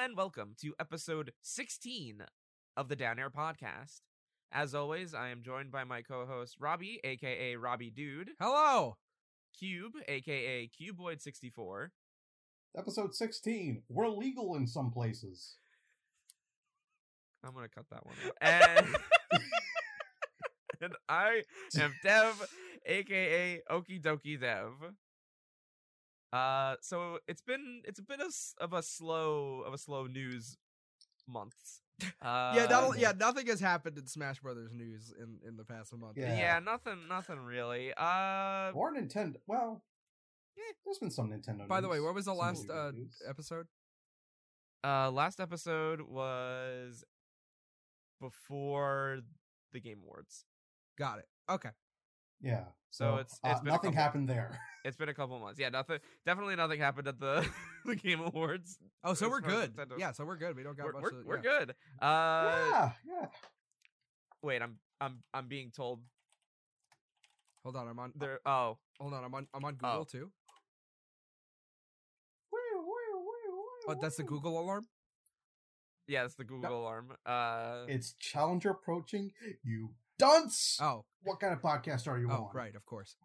Hello and welcome to episode 16 of the Down Air podcast. As always, I am joined by my co-host Robby, aka Robby Dude, Hello. Cube, aka Cuboid64, Episode 16. We're legal in some places. I'm gonna cut that one out. And, and I am Dev, aka Okie Dokie Dev. Uh, so it's been it's a bit of, of a slow of a slow news month. Uh, yeah, that'll, yeah, nothing has happened in Smash Brothers news in in the past month. Yeah. yeah, nothing, nothing really. Uh, Or Nintendo. Well, eh, there's been some Nintendo By the way, news, what was the some last uh, episode? uh, last episode was before the Game Awards, Got it. Okay. Yeah. so it's uh, been nothing couple- happened there. It's been a couple months. Yeah, nothing. Definitely nothing happened at the the Game Awards. Oh, so we're good. Nintendo- Yeah, so we're good. We don't got we're much. we're, to, we're yeah. good. Uh, yeah, yeah. wait, I'm I'm I'm being told Hold on, I'm on. there. Oh, Hold on, I'm on. I'm on Google Oh. too. Oh, that's the. Google alarm. yeah, it's the Google alarm. Uh, It's Challenger approaching. You dunce. Oh, What kind of podcast are you oh, on? right, of course.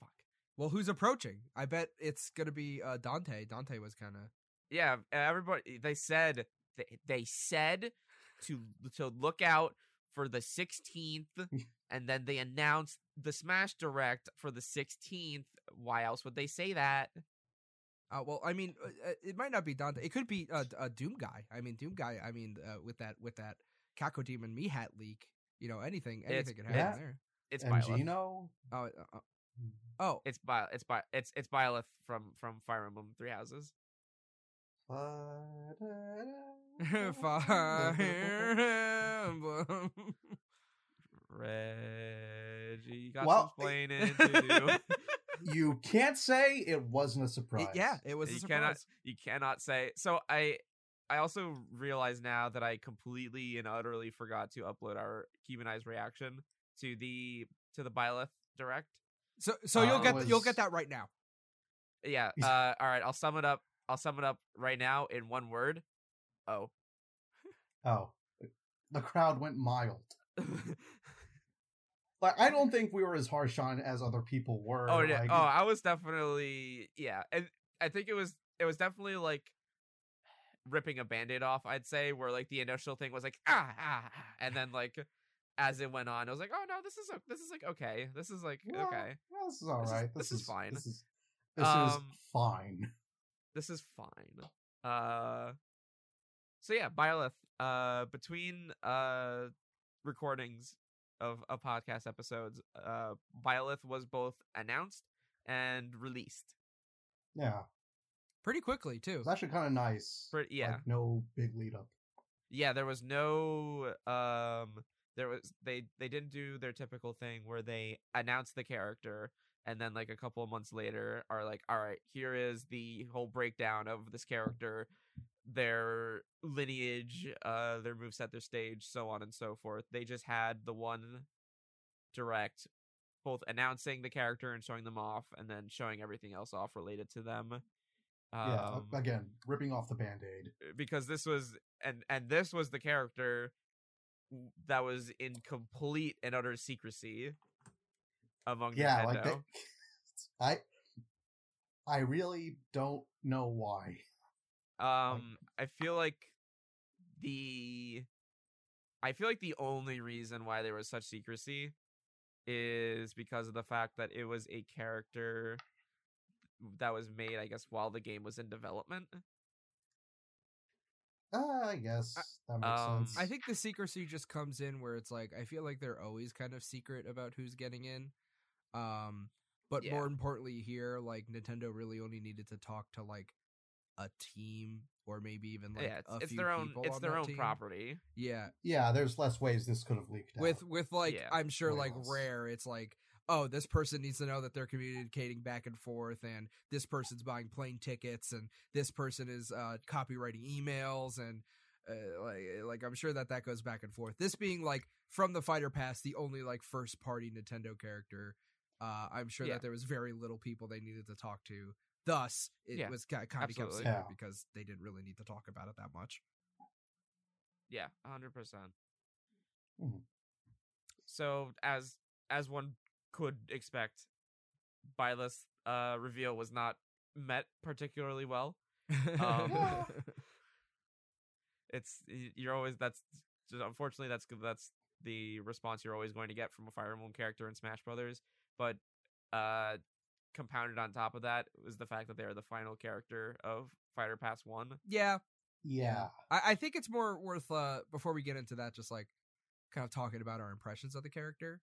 fuck. Well, who's approaching? I bet it's gonna be uh, Dante. Dante was kind of. Yeah, everybody. They said they, they said to to look out for the 16th, and then they announced the Smash Direct for the 16th. Why else would they say that? Uh, well, I mean, uh, uh, it might not be Dante. It could be a, a Doom guy. I mean, Doom guy. I mean, uh, with that with that Cacodemon Mii hat leak, you know, anything It's- anything could happen Yeah. there. It's And Byleth. Geno. Oh, uh, uh, oh, It's By it's By it's it's Byleth from from Fire Emblem Three Houses. Fire Emblem. Reggie you got Well, some explaining to do. you can't say it wasn't a It- surprise. yeah, it was a you surprise. cannot you cannot say so i i also realize now that i completely and utterly forgot to upload our Cubanized reaction to the to the Byleth direct So, so Uh, you'll it get th- you'll get that right now. yeah uh all right i'll sum it up i'll sum it up right now in one word oh Oh, the crowd went mild. Like I don't think we were as harsh on as other people were. oh yeah like, oh i was definitely yeah and i think it was it was definitely like ripping a band-aid off i'd say where like the initial thing was like ah, ah, ah and then like as it went on i was like oh no this is this is like okay this is like well, okay yeah, this is all This is- right. this is fine. This is this is Um, fine. this is fine. Uh so yeah, Byleth, uh between uh recordings of, of podcast episodes, uh Byleth was both announced and released. Yeah, Pretty quickly too. it's actually kind of nice. Pretty, yeah. like, no big lead up. Yeah, there was no um there was they they didn't do their typical thing where they announce the character and then like a couple of months later are like all right here is the whole breakdown of this character their lineage uh their moveset their stage so on and so forth they just had the one direct both announcing the character and showing them off and then showing everything else off related to them yeah, Um, again, ripping off the band aid. because this was and and this was the character that was in complete and utter secrecy among Yeah, Nintendo. like they, I, I really don't know why. um I feel like the I feel like the only reason why there was such secrecy is because of the fact that it was a character that was made I guess while the game was in development. Uh, I guess that makes um, sense. I think the secrecy just comes in where it's like I feel like they're always kind of secret about who's getting in. Um but Yeah. more importantly here like Nintendo really only needed to talk to like a team or maybe even like yeah, a it's, it's few their own people it's their own team. property. Yeah. yeah, there's less ways this could have leaked out. With with like Yeah. I'm sure like less. rare it's like oh this person needs to know that they're communicating back and forth and this person's buying plane tickets and this person is uh copywriting emails and uh, like like I'm sure that that goes back and forth. This being like from the fighter pass the only like first party Nintendo character uh I'm sure Yeah. that there was very little people they needed to talk to Thus, it Yeah, was kind of become absolutely. secret Yeah. because they didn't really need to talk about it that much. Yeah, hundred percent. Mhm. So as as one could expect, Byleth's uh reveal was not met particularly well. Um, Yeah. It's you're always that's just, unfortunately that's that's the response you're always going to get from a Fire Emblem character in Smash Brothers. But uh compounded on top of that was the fact that they are the final character of Fighter Pass One. yeah, Yeah. I, I think it's more worth uh before we get into that, just like kind of talking about our impressions of the character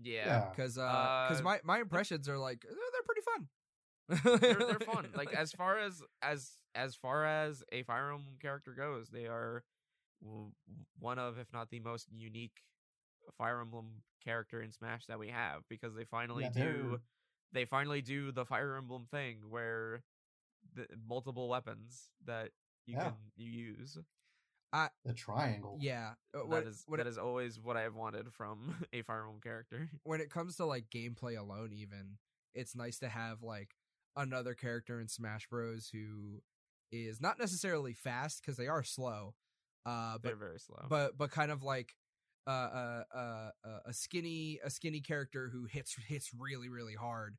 Yeah. Yeah. because because Uh, my my impressions are like they're, they're pretty fun. they're they're fun. Like as far as as as far as a Fire Emblem character goes, they are one of, if not the most unique Fire Emblem character in Smash that we have because they finally Yeah, do they finally do the Fire Emblem thing where the multiple weapons that you Yeah. can you use. The triangle. yeah, uh, That when, is when that it, is always what I have wanted from a Fire Emblem character. when it comes to like gameplay alone, even it's nice to have like another character in Smash Bros. who is not necessarily fast because they are slow, uh, They're but very slow. but but kind of like uh, uh, uh, uh, a skinny a skinny character who hits hits really really hard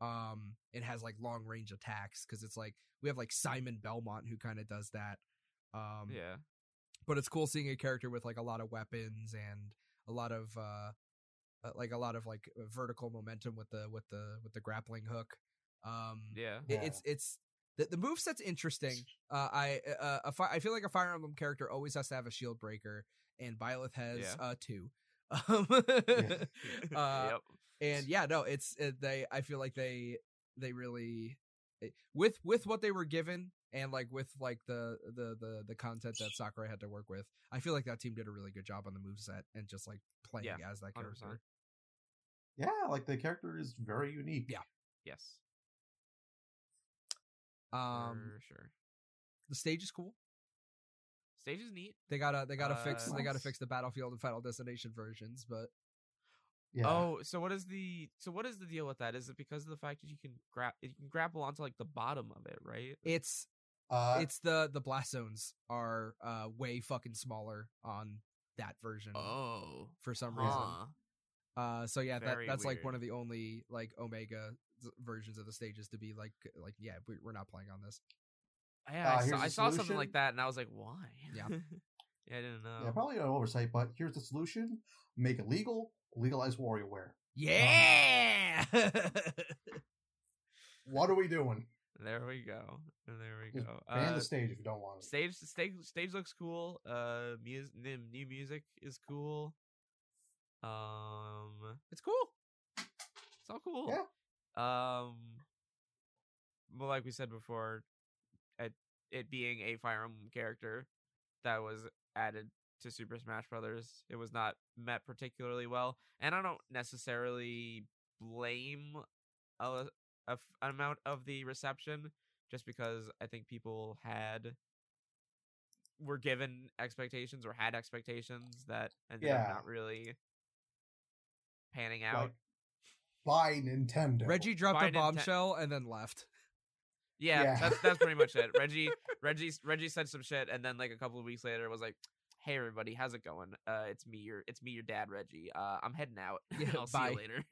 um and has like long range attacks because it's like we have like Simon Belmont who kind of does that um yeah. But it's cool seeing a character with like a lot of weapons and a lot of uh uh, like a lot of like uh, vertical momentum with the with the with the grappling hook um Yeah. it- it's it's the, the move set's interesting. Uh, I uh, a fi- I feel like a Fire Emblem character always has to have a shield breaker, and Byleth has Yeah. uh two. Um, uh, yep. and yeah, no, it's uh, they. I feel like they they really eh, with with what they were given and like with like the the the the content that Sakurai had to work with. I feel like that team did a really good job on the move set and just like playing Yeah, as that 100%. character. Yeah, like the character is very unique. Yeah. Yes. Um, for sure. the stage is cool. Stage is neat. They gotta they gotta fix Uh, they gotta fix the Battlefield and Final Destination versions, but Yeah. Oh, so what is the so what is the deal with that? Is it because of the fact that you can grab you can grapple onto like the bottom of it, right? it's uh, it's the the blast zones are uh way fucking smaller on that version Oh, for some reason. huh. Uh, so yeah, that Very that's like one of the only like Omega versions of the stages to be like like yeah, we, we're not playing on this. Yeah, Uh, I, saw, I saw something like that, and I was like, why? Yeah. yeah, I didn't know. yeah, probably an oversight, but here's the solution: make it legal, legalize WarioWare. Yeah. What are we doing? There we go. And there we Just go. ban Uh, the stage if you don't want it. stage stage stage looks cool. Uh, music new music is cool. Um, it's cool. It's all cool. Yeah. Um, well, like we said before, it it being a Fire Emblem character that was added to Super Smash Brothers, it was not met particularly well, and I don't necessarily blame f- an amount of the reception, just because I think people had were given expectations or had expectations that ended up Yeah. not really panning out. Like, buy Nintendo. Reggie dropped Buy a Ninten- bombshell and then left. Yeah, Yeah. that's that's pretty much it. Reggie Reggie Reggie said some shit, and then like a couple of weeks later was like, "Hey everybody, how's it going? Uh, it's me, your it's me, your dad, Reggie. Uh, I'm heading out. Yeah, I'll see you later."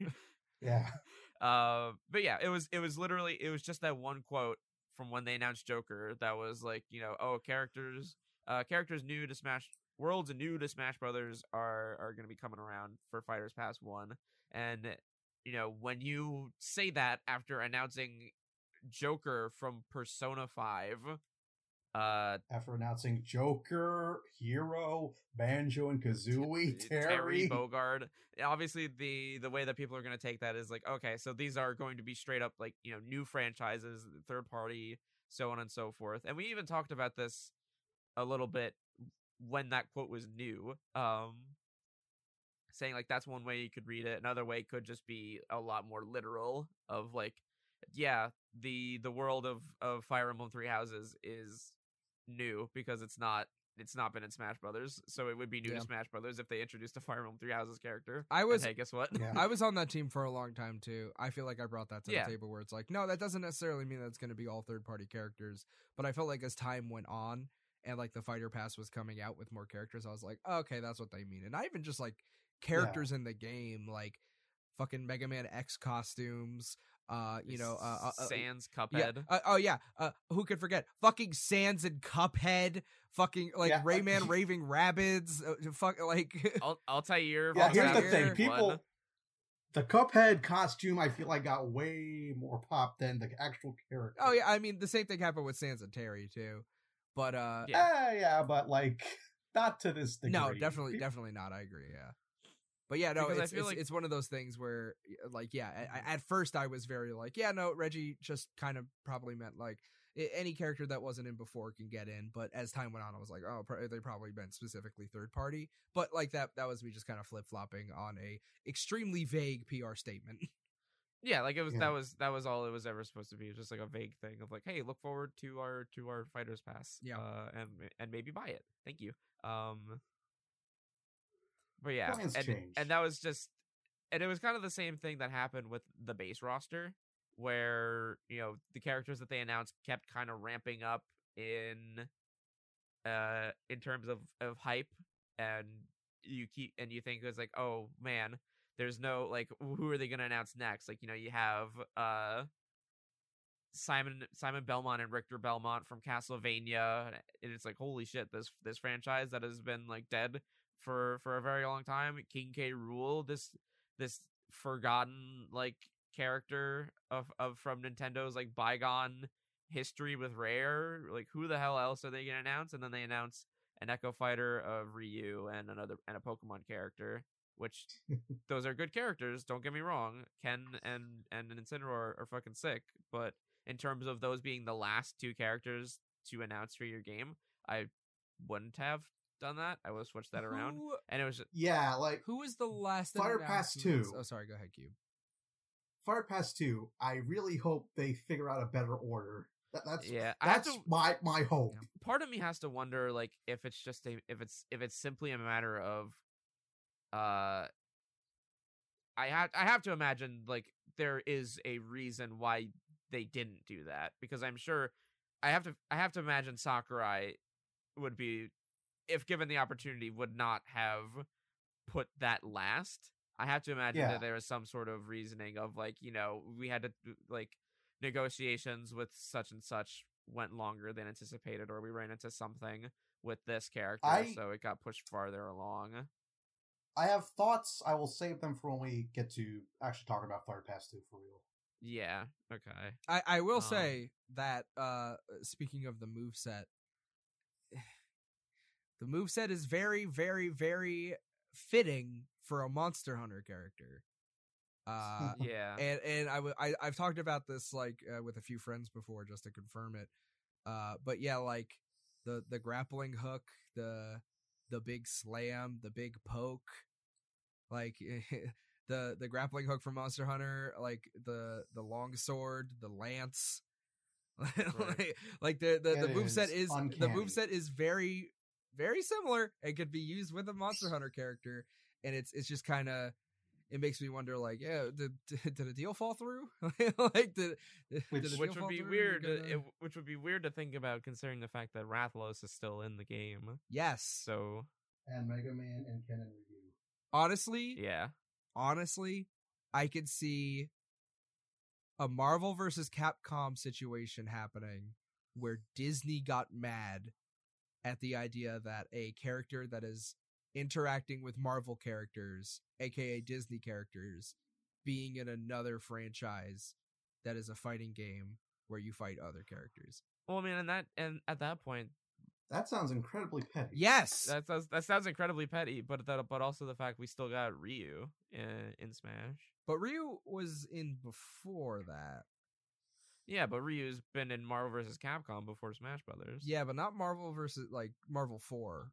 Yeah. uh, but yeah, it was it was literally it was just that one quote from when they announced Joker that was like, you know, oh characters, uh, characters new to Smash Worlds new to Smash Brothers are are to be coming around for Fighters Pass One, and you know when you say that after announcing Joker from Persona Five, uh, After announcing Joker, Hero, Banjo and Kazooie, T- Terry. Bogard. Obviously, the the way that people are going to take that is like, okay, so these are going to be straight up like you know new franchises, third party, so on and so forth. And we even talked about this a little bit when that quote was new. Um, saying like that's one way you could read it. Another way could just be a lot more literal of like, yeah, the the world of of Fire Emblem Three Houses is new because it's not it's not been in Smash Brothers, so it would be new Yeah. to Smash Brothers if they introduced a Fire Emblem Three Houses character. I And was hey, guess what? Yeah. I was on that team for a long time too. I feel like I brought that to Yeah. the table where it's like, no, that doesn't necessarily mean that's going to be all third party characters. But I felt like as time went on and like the fighter pass was coming out with more characters, I was like, okay, that's what they mean. And not even just like characters in the game, like fucking Mega Man X costumes. Uh, you know, uh, uh, uh, Sans yeah, Cuphead. uh, oh yeah. Uh, who could forget? Fucking Sans and Cuphead. Fucking like Yeah, Rayman Raving Rabbids. Uh, fuck like. Al- Altair. Yeah, from here's the Altair thing. One. People, the Cuphead costume, I feel like got way more pop than the actual character. Oh yeah, I mean the same thing happened with Sans and Terry too. But uh Yeah. yeah, yeah, but like not to this degree. no, definitely Pe- definitely not. I agree, yeah. But yeah, no, Because I it's feel it's, like- it's one of those things where like yeah, I, I- at first I was very like, yeah, no, Reggie just kind of probably meant like any character that wasn't in before can get in, but as time went on I was like, oh, pro- they probably meant specifically third party. But like that that was me just kind of flip-flopping on a extremely vague PR statement. Yeah, like it was Yeah. that was that was all it was ever supposed to be. It was just like a vague thing of like, hey, look forward to our to our fighters pass. Yeah. Uh, and and maybe buy it. Thank you. Um. But yeah, Plans and change. and that was just, and it was kind of the same thing that happened with the base roster, where you know the characters that they announced kept kind of ramping up in, uh, in terms of of hype, and you keep and you think it was like, oh man, there's no like who are they going to announce next like you know you have uh simon simon belmont and richter belmont from castlevania and it's like holy shit this this franchise that has been like dead for for a very long time king k rool this this forgotten like character of of from nintendo's like bygone history with rare like who the hell else are they gonna announce and then they announce an echo fighter of ryu and another and a pokemon character which those are good characters. Don't get me wrong. Ken and and an Incineroar are, are fucking sick, but in terms of those being the last two characters to announce for your game, I wouldn't have done that. I would have switched that around, and it was Yeah, like who was the last Fire Pass announcements- 2. Oh, sorry, go ahead, Cube. Fire Pass Two. I really hope they figure out a better order. That, that's yeah. That's to. my my hope. Part of me has to wonder, like, if it's just a if it's if it's simply a matter of, uh, I have I have to imagine like there is a reason why they didn't do that because I'm sure I have to I have to imagine Sakurai would be if given the opportunity would not have put that last. I have to imagine Yeah. that there was some sort of reasoning of like, you know, we had to like negotiations with such and such went longer than anticipated or we ran into something with this character I- so it got pushed farther along. I have thoughts. I will save them for when we get to actually talk about Fire Pass Two for real. Yeah, okay. I, I will Um, say that uh speaking of the move set the move set is very very very fitting for a monster hunter character uh Yeah. and and I, w- I i've talked about this like uh, with a few friends before just to confirm it uh but yeah like the the grappling hook the the big slam the big poke like the the grappling hook from monster hunter like the the long sword the lance like, like the the, the It move set is is the uncanny. move set is very very similar and could be used with a monster hunter character and it's it's just kind of it makes me wonder like yeah did did a deal fall through like did, did Which- which would be weird. Uh, gonna- It, which would be weird to think about, considering the fact that Rathalos is still in the game. yes So And Mega Man and Ken and Ryu. honestly yeah, honestly i could see a marvel versus capcom situation happening where disney got mad at the idea that a character that is interacting with marvel characters aka disney characters being in another franchise that is a fighting game where you fight other characters well, I mean, and that and at that point, That sounds incredibly petty. yes that sounds that sounds incredibly petty. But that, but also the fact we still got Ryu in, in Smash. but ryu was in before that Yeah, but Ryu's been in Marvel vs. Capcom before Smash Brothers. Yeah, but not Marvel versus like Marvel Four,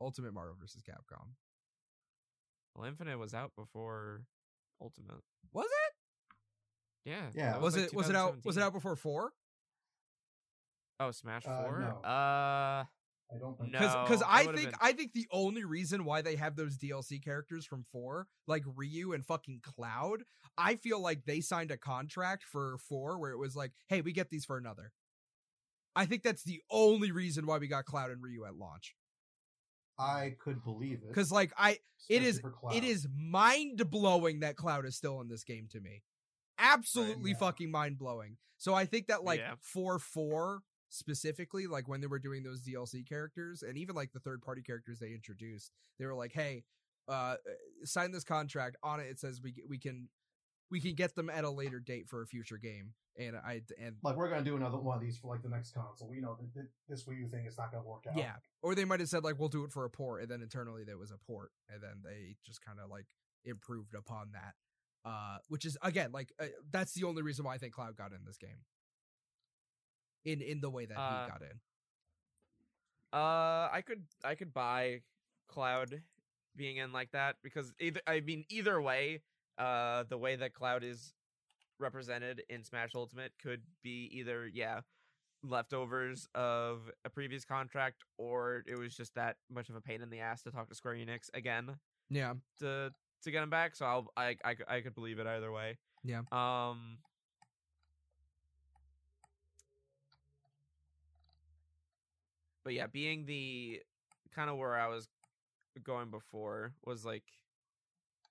Ultimate Marvel versus Capcom. well, Infinite was out before Ultimate. Was it? Yeah, Yeah. that Was, like it? Was it out? Was it out before four? Oh, Smash Uh, Four. no. Uh, I don't think. No. because because it I think been- I think the only reason why they have those DLC characters from four, like Ryu and fucking Cloud, I feel like they signed a contract for four where it was like, hey, we get these for another. I think that's the only reason why we got Cloud and Ryu at launch. I could believe it Because like I, it especially is for Cloud. it is mind blowing that Cloud is still in this game to me. Absolutely yeah. fucking mind blowing. So I think that like Yeah. four four specifically, like when they were doing those DLC characters and even like the third party characters they introduced, they were like, "Hey, uh, sign this contract. On it, it says we we can we can get them at a later date for a future game." And I and like we're gonna do another one of these for like the next console. We know that th- this Wii U thing is not gonna work out. yeah, or they might have said like, "We'll do it for a port," and then internally there was a port, and then they just kind of like improved upon that. Uh, which is again like uh, that's the only reason why I think Cloud got in this game. In in the way that Uh, he got in. Uh, I could I could buy Cloud being in like that because either I mean either way, uh, the way that Cloud is represented in Smash Ultimate could be either yeah leftovers of a previous contract or it was just that much of a pain in the ass to talk to Square Enix again Yeah, to to get him back. So I'll I I could believe it either way. Yeah. Um. But yeah, being the kind of where I was going before was like,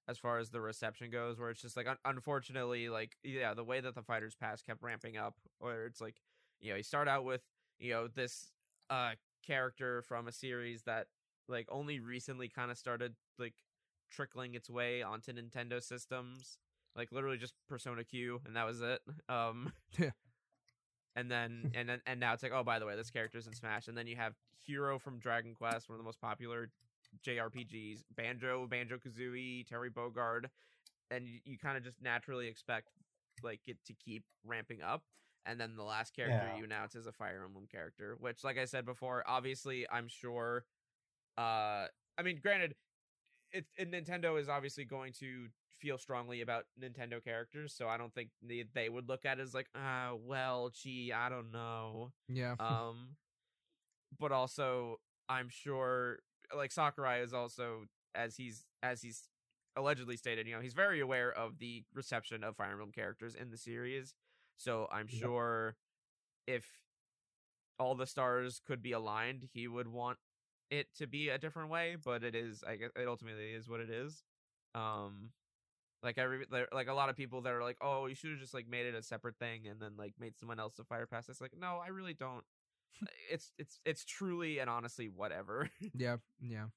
as far as the reception goes, where it's just like, un- unfortunately, like yeah, the way that the Fighters Pass kept ramping up, where it's like, you know, you start out with you know this uh character from a series that like only recently kind of started like trickling its way onto Nintendo systems. Like literally just Persona Q, and that was it. Um, Yeah. And then and then and now it's like, oh, by the way, this character's in Smash. And then you have Hero from Dragon Quest, one of the most popular JRPGs. Banjo, Banjo Kazooie, Terry Bogard, and you, you kind of just naturally expect like it to keep ramping up. And then the last character Yeah. you announce is a Fire Emblem character, which, like I said before, obviously I'm sure. Uh, I mean, granted, it, it Nintendo is obviously going to feel strongly about Nintendo characters, so I don't think they, they would look at it as like, ah, well, gee, I don't know. yeah, Um, but also, I'm sure, like Sakurai is also as he's as he's allegedly stated, you know, he's very aware of the reception of Fire Emblem characters in the series. So I'm sure if all the stars could be aligned, he would want it to be a different way. But it is, I guess, it ultimately is what it is. Um, like every like a lot of people that are like, oh, you should have just like made it a separate thing and then like made someone else a fire pass. It's like, no, I really don't. it's it's it's truly and honestly whatever. yeah, yeah.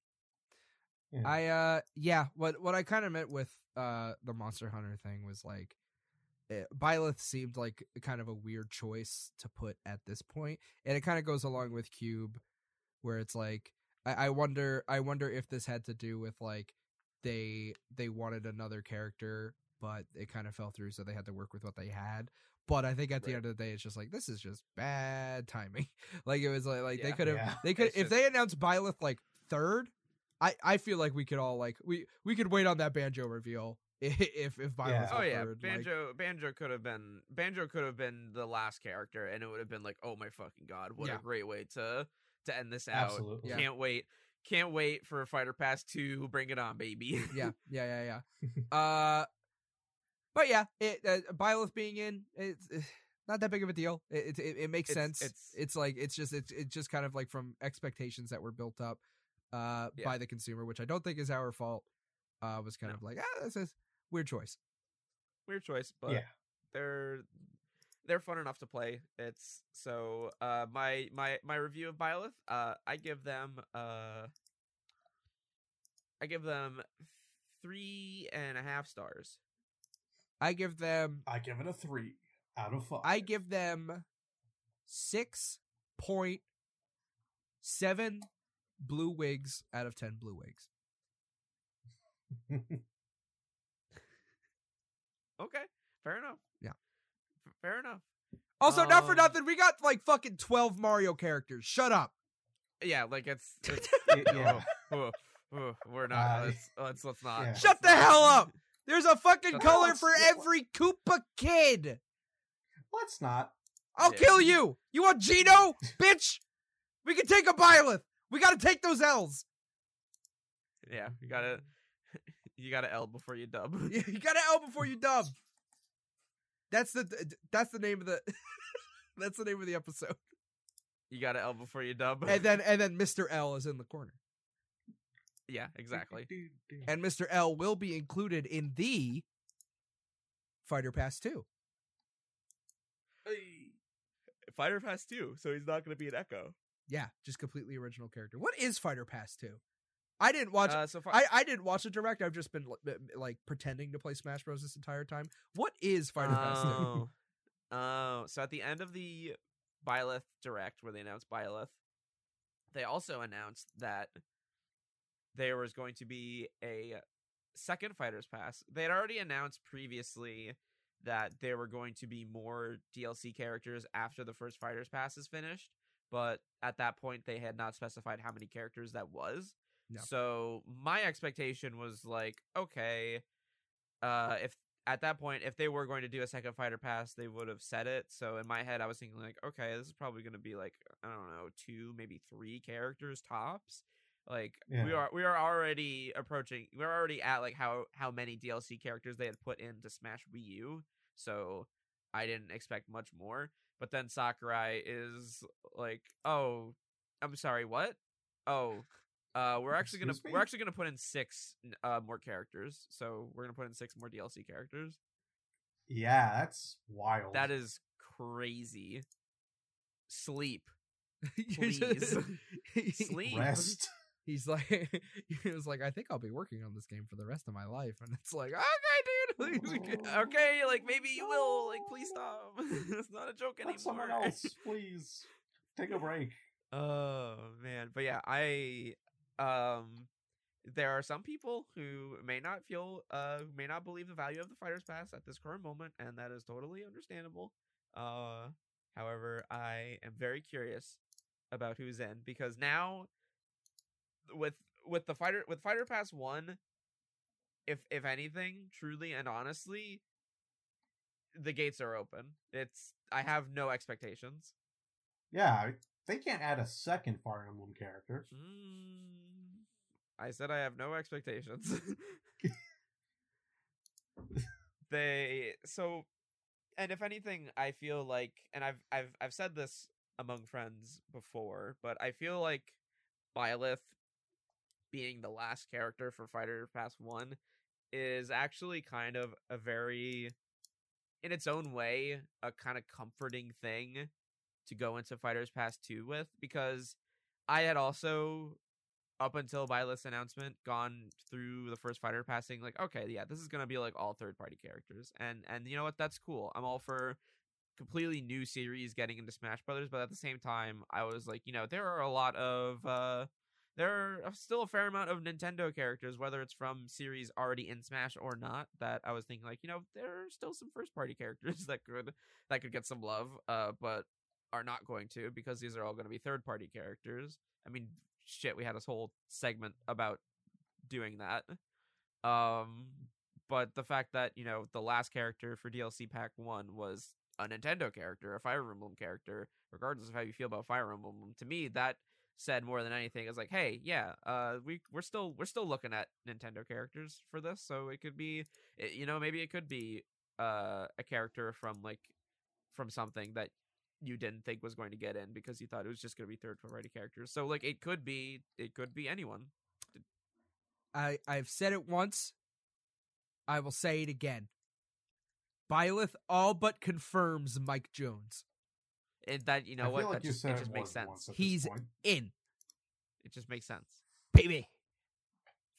Yeah. I uh yeah, what what I kind of meant with uh the Monster Hunter thing was like uh, Byleth seemed like kind of a weird choice to put at this point, and it kind of goes along with Cube, where it's like I, I wonder I wonder if this had to do with like they they wanted another character, but it kind of fell through, so they had to work with what they had. But I think at the Right. end of the day, it's just like this is just bad timing. like it was like like they could have Yeah. they could if just- they announced Byleth like third, I I feel like we could all like we we could wait on that banjo reveal if if Byleth Yeah. oh yeah, third. like- Banjo Banjo could have been Banjo could have been the last character, and it would have been like, oh my fucking god, what Yeah. a great way to to end this out. Absolutely. Yeah. Can't wait. Can't wait for Fighter Pass 2. Bring it on, baby. yeah, yeah, yeah, yeah. uh, but yeah, it uh, Byleth being in it's. eh, not that big of a deal. It it, it makes It's- sense. It's, it's- like it's just it's it's just kind of like from expectations that were built up uh Yeah. by the consumer, which I don't think is our fault. Uh was kind No. of like ah this is weird choice. Weird choice, but yeah. they're they're fun enough to play. It's so uh my my my review of Byleth, uh I give them uh I give them three and a half stars. I give them I give it a three out of five. I give them six point seven blue wigs out of ten blue wigs. Okay, fair enough. Yeah. F- fair enough. Also, not for Um, nothing, we got like fucking twelve Mario characters. Shut up. Yeah, like it's, it's Y- yeah. oh, oh, we're not. Uh, let's, let's let's not. yeah. Shut the hell up. There's a fucking Shut color for Yeah. every Koopa kid. Let's not. I'll Yeah. kill you. You want Geno, bitch? We can take a Byleth. We got to take those L's. Yeah, you gotta you gotta L before you dub. you got to L before you dub. That's the that's the name of the that's the name of the episode. You gotta L before you dub. And then and then Mr. L is in the corner. yeah, exactly. And Mr. L will be included in the Fighter Pass 2. Fighter Pass 2, so he's not gonna be an Echo. Yeah, just completely original character. What is Fighter Pass 2? I didn't watch Uh, so far, I, I didn't watch it direct. I've just been like pretending to play Smash Bros this entire time. What is Fighter Pass oh, oh, so at the end of the Byleth Direct, where they announced Byleth, they also announced that there was going to be a second Fighters Pass. They had already announced previously that there were going to be more DLC characters after the first Fighters Pass is finished, but at that point they had not specified how many characters that was. No. So my expectation was like, okay, uh, if at that point, if they were going to do a second fighter pass, they would have said it. So in my head, I was thinking like, okay, this is probably going to be like I don't know, two maybe three characters tops. Like we are we are already approaching. We're already at like how how many DLC characters they had put into Smash Wii U. So I didn't expect much more. But then Sakurai is like, oh, I'm sorry, what? Oh, uh, we're actually gonna Excuse we're actually gonna put in six uh more characters. So we're gonna put in six more DLC characters. Yeah, that's wild. That is crazy. Sleep, You're please. sleep. rest. He's like, he was like, I think I'll be working on this game for the rest of my life, and it's like, okay, dude. Okay, like maybe you will. Like, please stop. it's not a joke anymore. Let someone else, please. Take a break. Oh man, but yeah, I um there are some people who may not feel uh who may not believe the value of the fighters pass at this current moment and that is totally understandable. Uh however, I am very curious about who's in because now with with the fighter with fighter pass 1 if if anything, truly and honestly the gates are open. It's I have no expectations. Yeah, they can't add a second Fire Emblem character. Mm, I said I have no expectations. they so and if anything I feel like and I've I've I've said this among friends before, but I feel like Byleth being the last character for Fighter Pass 1 is actually kind of a very in its own way a kind of comforting thing to go into Fighters Pass 2 with because I had also up until Byleth's announcement gone through the first fighter passing like okay yeah this is going to be like all third party characters and and you know what? That's cool. I'm all for completely new series getting into Smash Brothers but at the same time I was like you know there are a lot of uh there are still a fair amount of Nintendo characters whether it's from series already in Smash or not that I was thinking like you know there are still some first party characters that could that could get some love uh but are not going to because these are all going to be third party characters. I mean, shit, we had this whole segment about doing that. Um but the fact that, you know, the last character for DLC pack 1 was a Nintendo character, a Fire Emblem character, regardless of how you feel about Fire Emblem, to me that said more than anything is like, hey, yeah, uh we we're still we're still looking at Nintendo characters for this, so it could be it, you know, maybe it could be uh a character from like from something that you didn't think was going to get in because you thought it was just going to be third party characters. So like it could be it could be anyone. I I've said it once. I will say it again. Byleth all but confirms Mike Jones And that you know I what feel like that you just, it it just makes sense. He's- in. It just makes sense. Baby.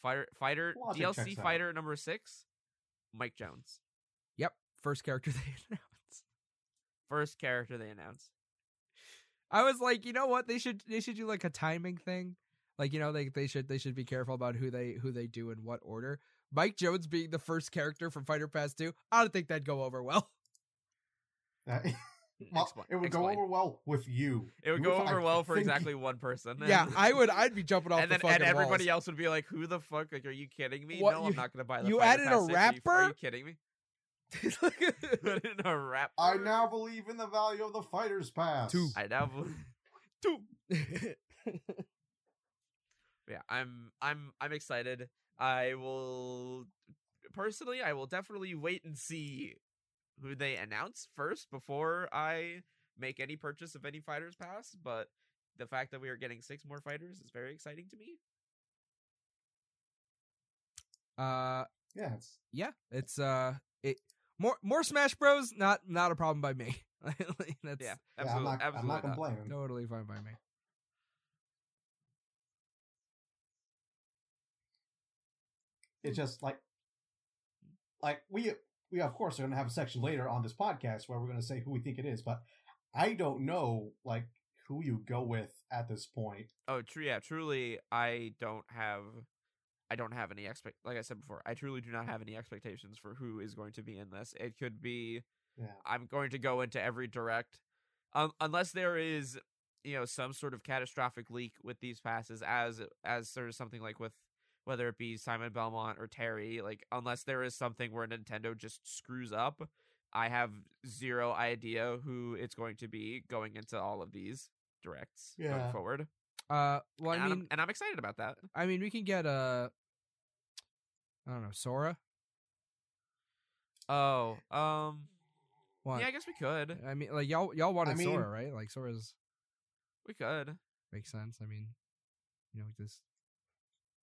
Fighter fighter Logic DLC checks out. fighter number 6 Mike Jones. Yep, first character they announced. First character they announced. I was like, you know what? They should they should do like a timing thing. Like, you know, they they should they should be careful about who they who they do in what order. Mike Jones being the first character from Fighter Pass 2, I don't think that'd go over well. That- well, Expla- it would go over well with you. It would You go would- I over well for exactly one person. yeah, I would I'd be jumping off and the then and everybody walls. else would be like, "Who the fuck? Like, are you kidding me? What, no, you- I'm not gonna buy the you Fighter added a Pass 6. Are you- Are you kidding me? Put in a rap. I now believe in the value of the Fighters Pass. Two. I now. bel- Two. yeah, I'm I'm I'm excited. I will personally, I will definitely wait and see who they announce first before I make any purchase of any fighters pass. But the fact that we are getting six more fighters is very exciting to me. Uh, Yeah, it's yeah, it's uh, it more more Smash Bros. Not not a problem by me. That's Yeah, yeah, I'm absolutely, not, I'm absolutely not not. complaining. totally fine by me. It's just like, like we we of course are going to have a section later on this podcast where we're going to say who we think it is, but I don't know like who you go with at this point. Oh, true. Yeah, truly, I don't have, I don't have any expect. Like I said before, I truly do not have any expectations for who is going to be in this. It could be, Yeah. I'm going to go into every direct, um, unless there is, you know, some sort of catastrophic leak with these passes, as as sort of something like with whether it be Simon Belmont or Terry, like unless there is something where Nintendo just screws up. I have zero idea who it's going to be going into all of these directs going forward. Uh, well, and, I I'm- and I'm excited about that. I mean, we can get uh, I don't know, Sora. Oh, um, What? yeah, I guess we could. I mean, like y'all y'all wanted mean- Sora, right? Like Sora's We could. makes sense. I mean, you know, we just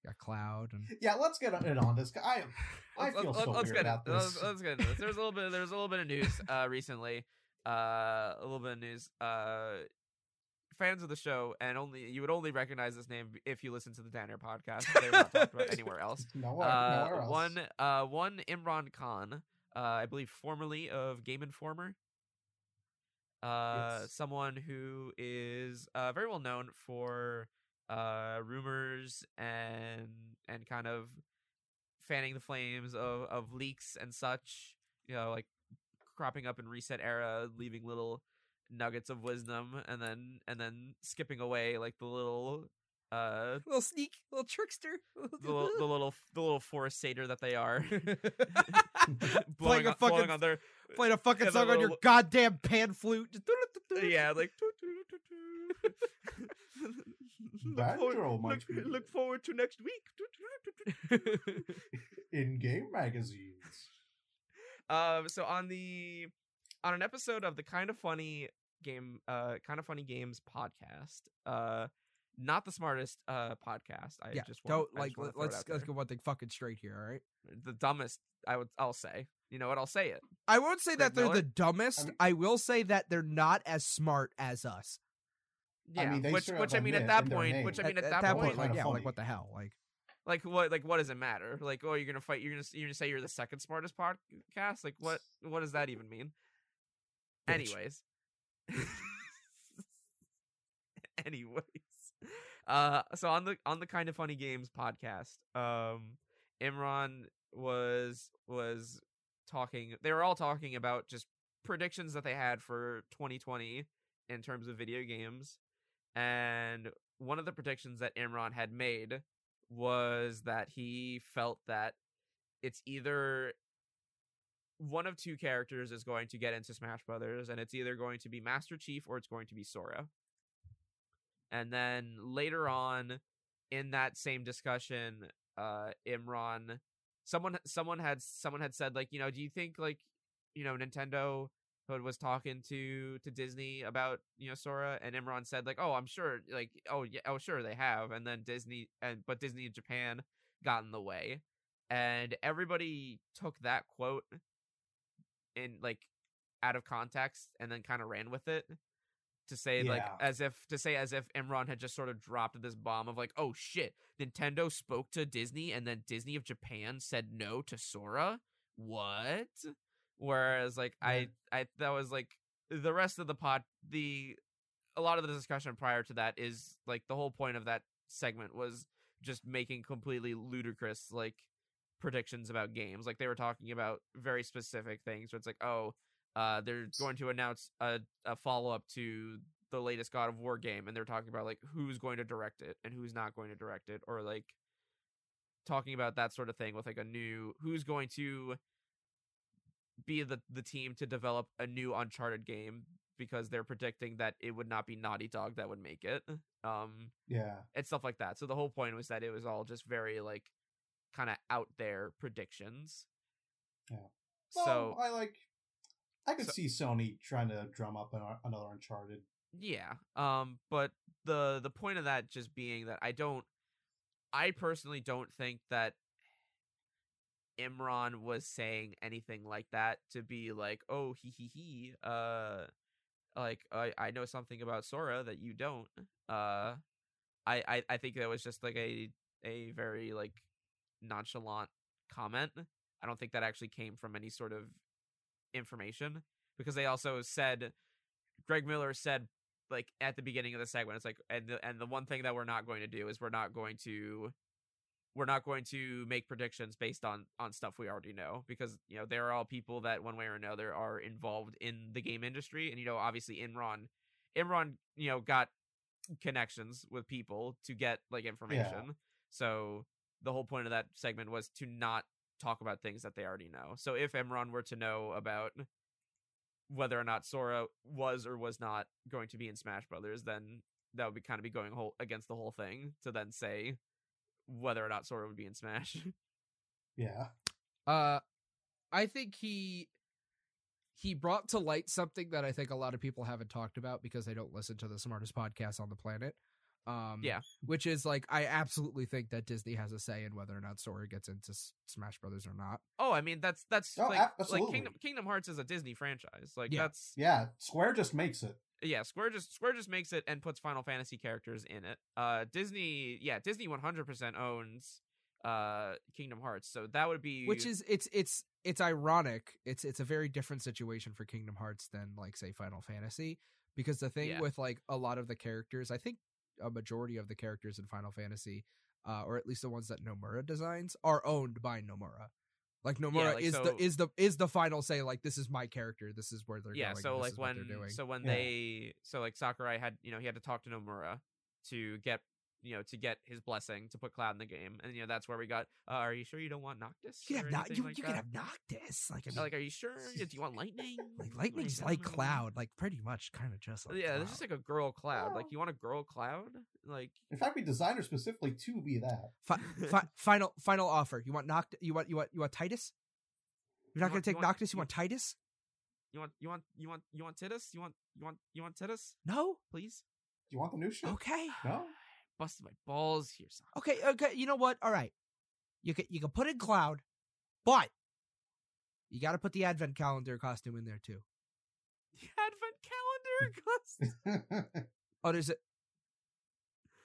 got Cloud and Yeah, let's get it on this. I am. I Let's, feel let's, so let's weird get about it. Let's, this. let's get into this. There's a little bit. There's a little bit of news uh, recently. Uh, a little bit of news. Uh, fans of the show, and only you would only recognize this name if you listen to the Down Air podcast. They're not talked about anywhere else. Nowhere, Uh, nowhere else. one, uh, one Imran Khan, uh, I believe formerly of Game Informer. Uh, Yes. someone who is uh very well known for uh rumors and and kind of fanning the flames of of leaks and such. You know, like cropping up in ResetEra, leaving little nuggets of wisdom, and then and then skipping away like the little uh little sneak, little trickster, the, little- the little the little forest satyr that they are blowing, playing a on, blowing fucking on their playing a fucking Yeah, the song on your goddamn pan flute. Yeah like look, Banjo forward, might look, be- look forward to next week in game magazines. um so on the on an episode of the kind of funny game uh kind of funny games podcast uh not the smartest uh podcast i yeah, just want, don't I like. just wanna let- throw it Let's let's there. go one thing fucking straight here. All right. the dumbest i would i'll say you know what i'll say it I won't say that they're Miller? the dumbest. I mean- I will say that they're not as smart as us. I yeah mean, which straight which i mean at that point name. which i mean at, at, that, that point, point, like yeah, funny. like what the hell, like. like what like what does it matter like oh you're gonna fight you're gonna you're gonna say you're the second smartest podcast like what what does that even mean Bitch. Anyways. Anyways. Uh so on the on the kind of funny games podcast um imran was was talking they were all talking about just predictions that they had for 2020 in terms of video games and one of the predictions that imran had made was that he felt that it's either one of two characters is going to get into Smash Brothers, and it's either going to be Master Chief or it's going to be Sora. And then later on in that same discussion, uh Imran someone someone had someone had said like, you know, do you think like, you know, Nintendo was talking to to Disney about, you know, Sora and Imran said like, "Oh, I'm sure like oh yeah, oh sure they have." And then Disney and but Disney Japan got in the way. And everybody took that quote in like out of context and then kind of ran with it to say like as if to say as if Imran had just sort of dropped this bomb of like oh shit Nintendo spoke to Disney and then Disney of Japan said no to Sora? What? Whereas like I I that was like the rest of the pod the a lot of the discussion prior to that is like the whole point of that segment was just making completely ludicrous like predictions about games like they were talking about very specific things where it's like oh uh they're going to announce a, a follow-up to the latest god of war game and they're talking about like who's going to direct it and who's not going to direct it or like talking about that sort of thing with like a new who's going to be the the team to develop a new uncharted game because they're predicting that it would not be Naughty Dog that would make it. Um, Yeah. and stuff like that. So the whole point was that it was all just very like kind of out there predictions. Yeah. Well, So I like. I could So- see Sony trying to drum up an, another Uncharted. yeah. Um but the the point of that just being that I don't I personally don't think that Imran was saying anything like that to be like, "Oh, he he he uh like I I know something about Sora that you don't." Uh I I I think that was just like a a very like nonchalant comment. I don't think that actually came from any sort of information because they also said Greg Miller said like at the beginning of the segment it's like and the, and the one thing that we're not going to do is we're not going to we're not going to make predictions based on on stuff we already know because you know there are all people that one way or another are involved in the game industry and you know obviously Imran Imran you know got connections with people to get like information so the whole point of that segment was to not talk about things that they already know so if Imran were to know about whether or not Sora was or was not going to be in Smash Brothers, then that would be kind of be going whole against the whole thing to then say whether or not Sora would be in Smash. Yeah. Uh, I think he he brought to light something that I think a lot of people haven't talked about because they don't listen to the smartest podcast on the planet. Um, Yeah. which is like I absolutely think that Disney has a say in whether or not Sora gets into S- Smash Brothers or not. oh, I mean that's that's Oh, like like. Kingdom Kingdom Hearts is a Disney franchise. Like Yeah. that's Yeah. Square just makes it. yeah, Square just Square just makes it and puts Final Fantasy characters in it. Uh Disney, yeah, Disney 100% owns uh Kingdom Hearts. So that would be Which is it's it's it's ironic. It's it's a very different situation for Kingdom Hearts than like say Final Fantasy because the thing Yeah. with like a lot of the characters, I think a majority of the characters in Final Fantasy, uh, or at least the ones that Nomura designs, are owned by Nomura. Like Nomura like, is so- the is the is the final say like this is my character, this is where they're yeah going. so like when so when Yeah. they so like sakurai had you know he had to talk to nomura to get you know to get his blessing to put cloud in the game and you know that's where we got uh, are you sure you don't want noctis you or have not you, like you that? can have Noctis like I mean, like are you sure do you want lightning like lightning's I like. Cloud, like pretty much kind of just like yeah Cloud. there's just like a girl cloud like you want a girl cloud like In fact, we designed her specifically to be that. Fi- fi- final final offer. You want Noct? You want you want you want Tidus? You're not You gonna take you want- Noctis. You you- want Tidus? you want you want you want you want tidus you want you want you want tidus No. please Do you want the new shit? Okay. No. Busted my balls here son. Okay. Okay. You know what? All right. You can you can put in Cloud, but you got to put the Advent calendar costume in there too. the advent calendar costume. Oh, there's a.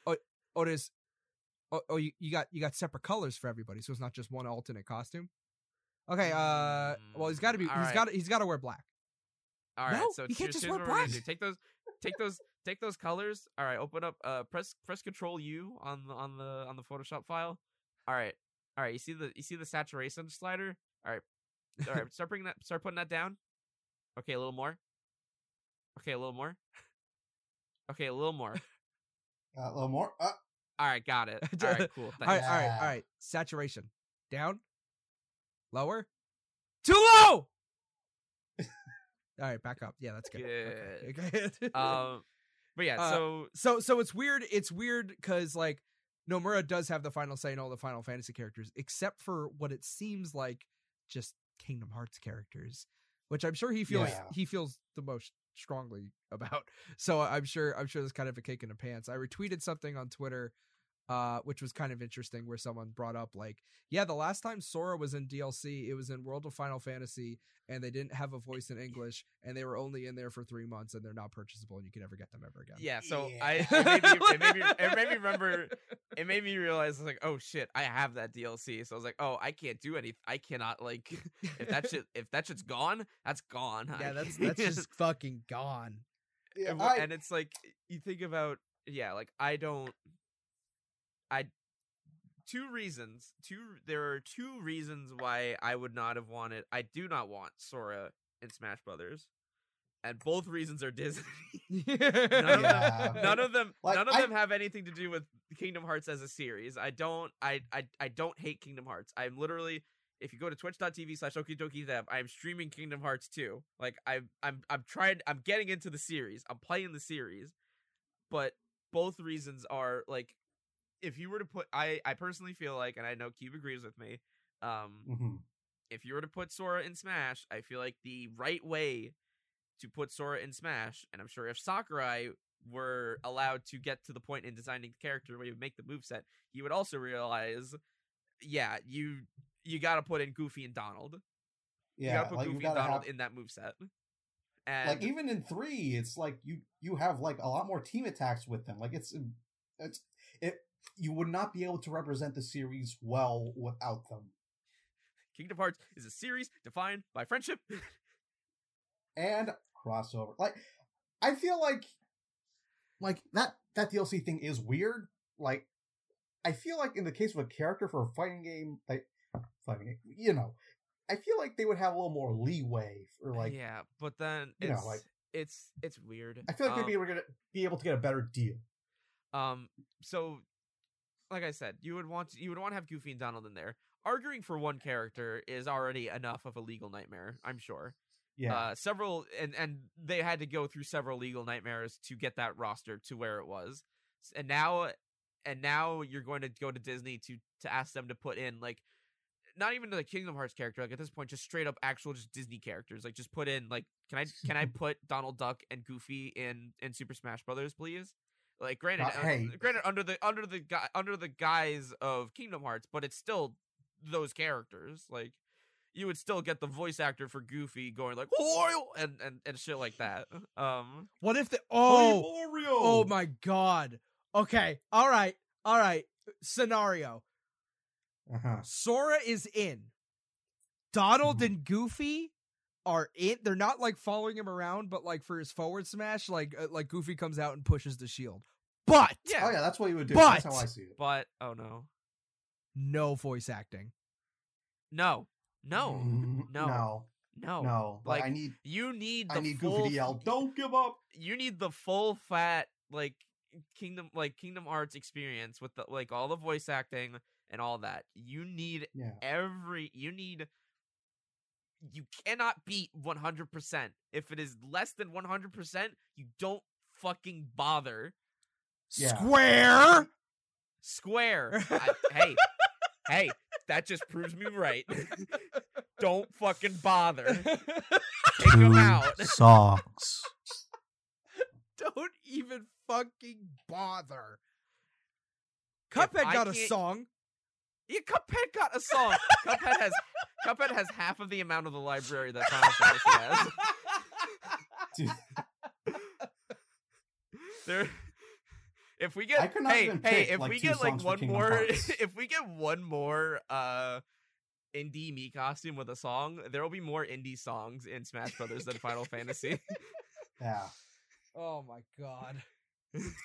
Oh, oh, there's. Oh, oh, you, you got you got separate colors for everybody, so it's not just one alternate costume. Okay. Uh. Well, he's got to be. Mm, all He's right. got. He's got to wear black. All right, No, so you can't here's, just here's wear what we're gonna black. Take those, take those, take those colors. All right, open up. Uh, press press Control U on the on the on the Photoshop file. All right, all right. You see the you see the saturation slider. All right, all right. Start bringing that. Start putting that down. Okay, a little more. Okay, a little more. Okay, a little more. Uh, a little more. Uh, All right, got it. All right, cool. All right, Thanks. all right, Yeah. all right. Saturation down, lower, too low. all right, back up. Yeah, that's good. Okay, good. Um, but yeah, Uh, so so so it's weird. It's weird because like Nomura does have the final say in all the Final Fantasy characters, except for what it seems like just Kingdom Hearts characters, which I'm sure he feels Yeah. he feels the most strongly about. So I'm sure I'm sure there's kind of a kick in the pants. I retweeted something on Twitter. Uh, which was kind of interesting, where someone brought up like, yeah, the last time Sora was in DLC, it was in World of Final Fantasy, and they didn't have a voice in English, and they were only in there for three months, and they're not purchasable, and you can never get them ever again. yeah, so Yeah. I it made, me, it made me it made me remember it made me realize I was like, oh shit, I have that DLC. So I was like, oh, I can't do any. I cannot like if that shit if that shit's gone, that's gone. I Yeah, that's that's just fucking gone. yeah, and, I- and it's like you think about yeah, like I don't. I two reasons. Two there are two reasons why I would not have wanted. I do not want Sora in Smash Brothers, and both reasons are Disney. none, of Yeah. them, none of them Like, none of I- them have anything to do with Kingdom Hearts as a series. I don't I I I don't hate Kingdom Hearts. I'm literally if you go to twitch.tv slash okidoki dev, I am streaming Kingdom Hearts 2. Like I'm I'm I'm trying I'm getting into the series. I'm playing the series. But both reasons are like if you were to put I I personally feel like and I know Cube agrees with me. Um Mhm. if you were to put Sora in Smash, I feel like the right way to put Sora in Smash, and I'm sure if Sakurai were allowed to get to the point in designing the character where you would make the moveset, he would also realize, yeah, you you got to put in Goofy and Donald. you Yeah, got to put like Goofy and Donald have in that moveset. And like even in three, it's like you you have like a lot more team attacks with them. Like it's it's it you would not be able to represent the series well without them. Kingdom Hearts is a series defined by friendship. and crossover. Like I feel like like that that DLC thing is weird. Like I feel like in the case of a character for a fighting game, like fighting game, you know, I feel like they would have a little more leeway for like yeah, but then you know, like- it's it's weird. I feel like Um, they'd be able, to, be able to get a better deal. Um, so like I said, you would want you would want to have Goofy and Donald in there. Arguing for one character is already enough of a legal nightmare, I'm sure. Yeah. Uh, several and and they had to go through several legal nightmares to get that roster to where it was. And now and now you're going to go to Disney to to ask them to put in like not even the Kingdom Hearts character, like at this point, just straight up actual just Disney characters. Like just put in like can I can I put Donald Duck and Goofy in in Super Smash Brothers, please? Like granted, Uh, hey. granted under the under the gu- under the guise of Kingdom Hearts, but it's still those characters. Like you would still get the voice actor for Goofy going like "Wario" and and and shit like that. Um, What if the oh Mario! oh my god? Okay, all right, all right. Scenario: Uh-huh. Sora is in. Donald Mhm. and Goofy are in. They're not like following him around, but like for his forward smash, like uh, like Goofy comes out and pushes the shield. But yeah, Oh yeah, that's what you would do. that's how I see it. but oh no, no voice acting. no, no, Mm, no, no, no. no. Like, Like, I need, You need the I need full Goofy to yell, "Don't give up!" you need the full fat like kingdom like kingdom hearts experience with the like all the voice acting and all that you need Yeah. every you need you cannot beat 100% if it is less than 100% you don't fucking bother Yeah. Square. square I- hey hey that just proves me right don't fucking bother take them out songs. Don't even fucking bother. Cuphead I got a song. Yeah, Cuphead got a song. Cuphead has Cuphead has half of the amount of the library that Final Fantasy has. There, if we I get could not hey even hey, pick, if like, we get like one Kingdom more, Hearts. if we get one more uh indie Mii costume with a song, there will be more indie songs in Smash Brothers than Final Fantasy. yeah. Oh my god.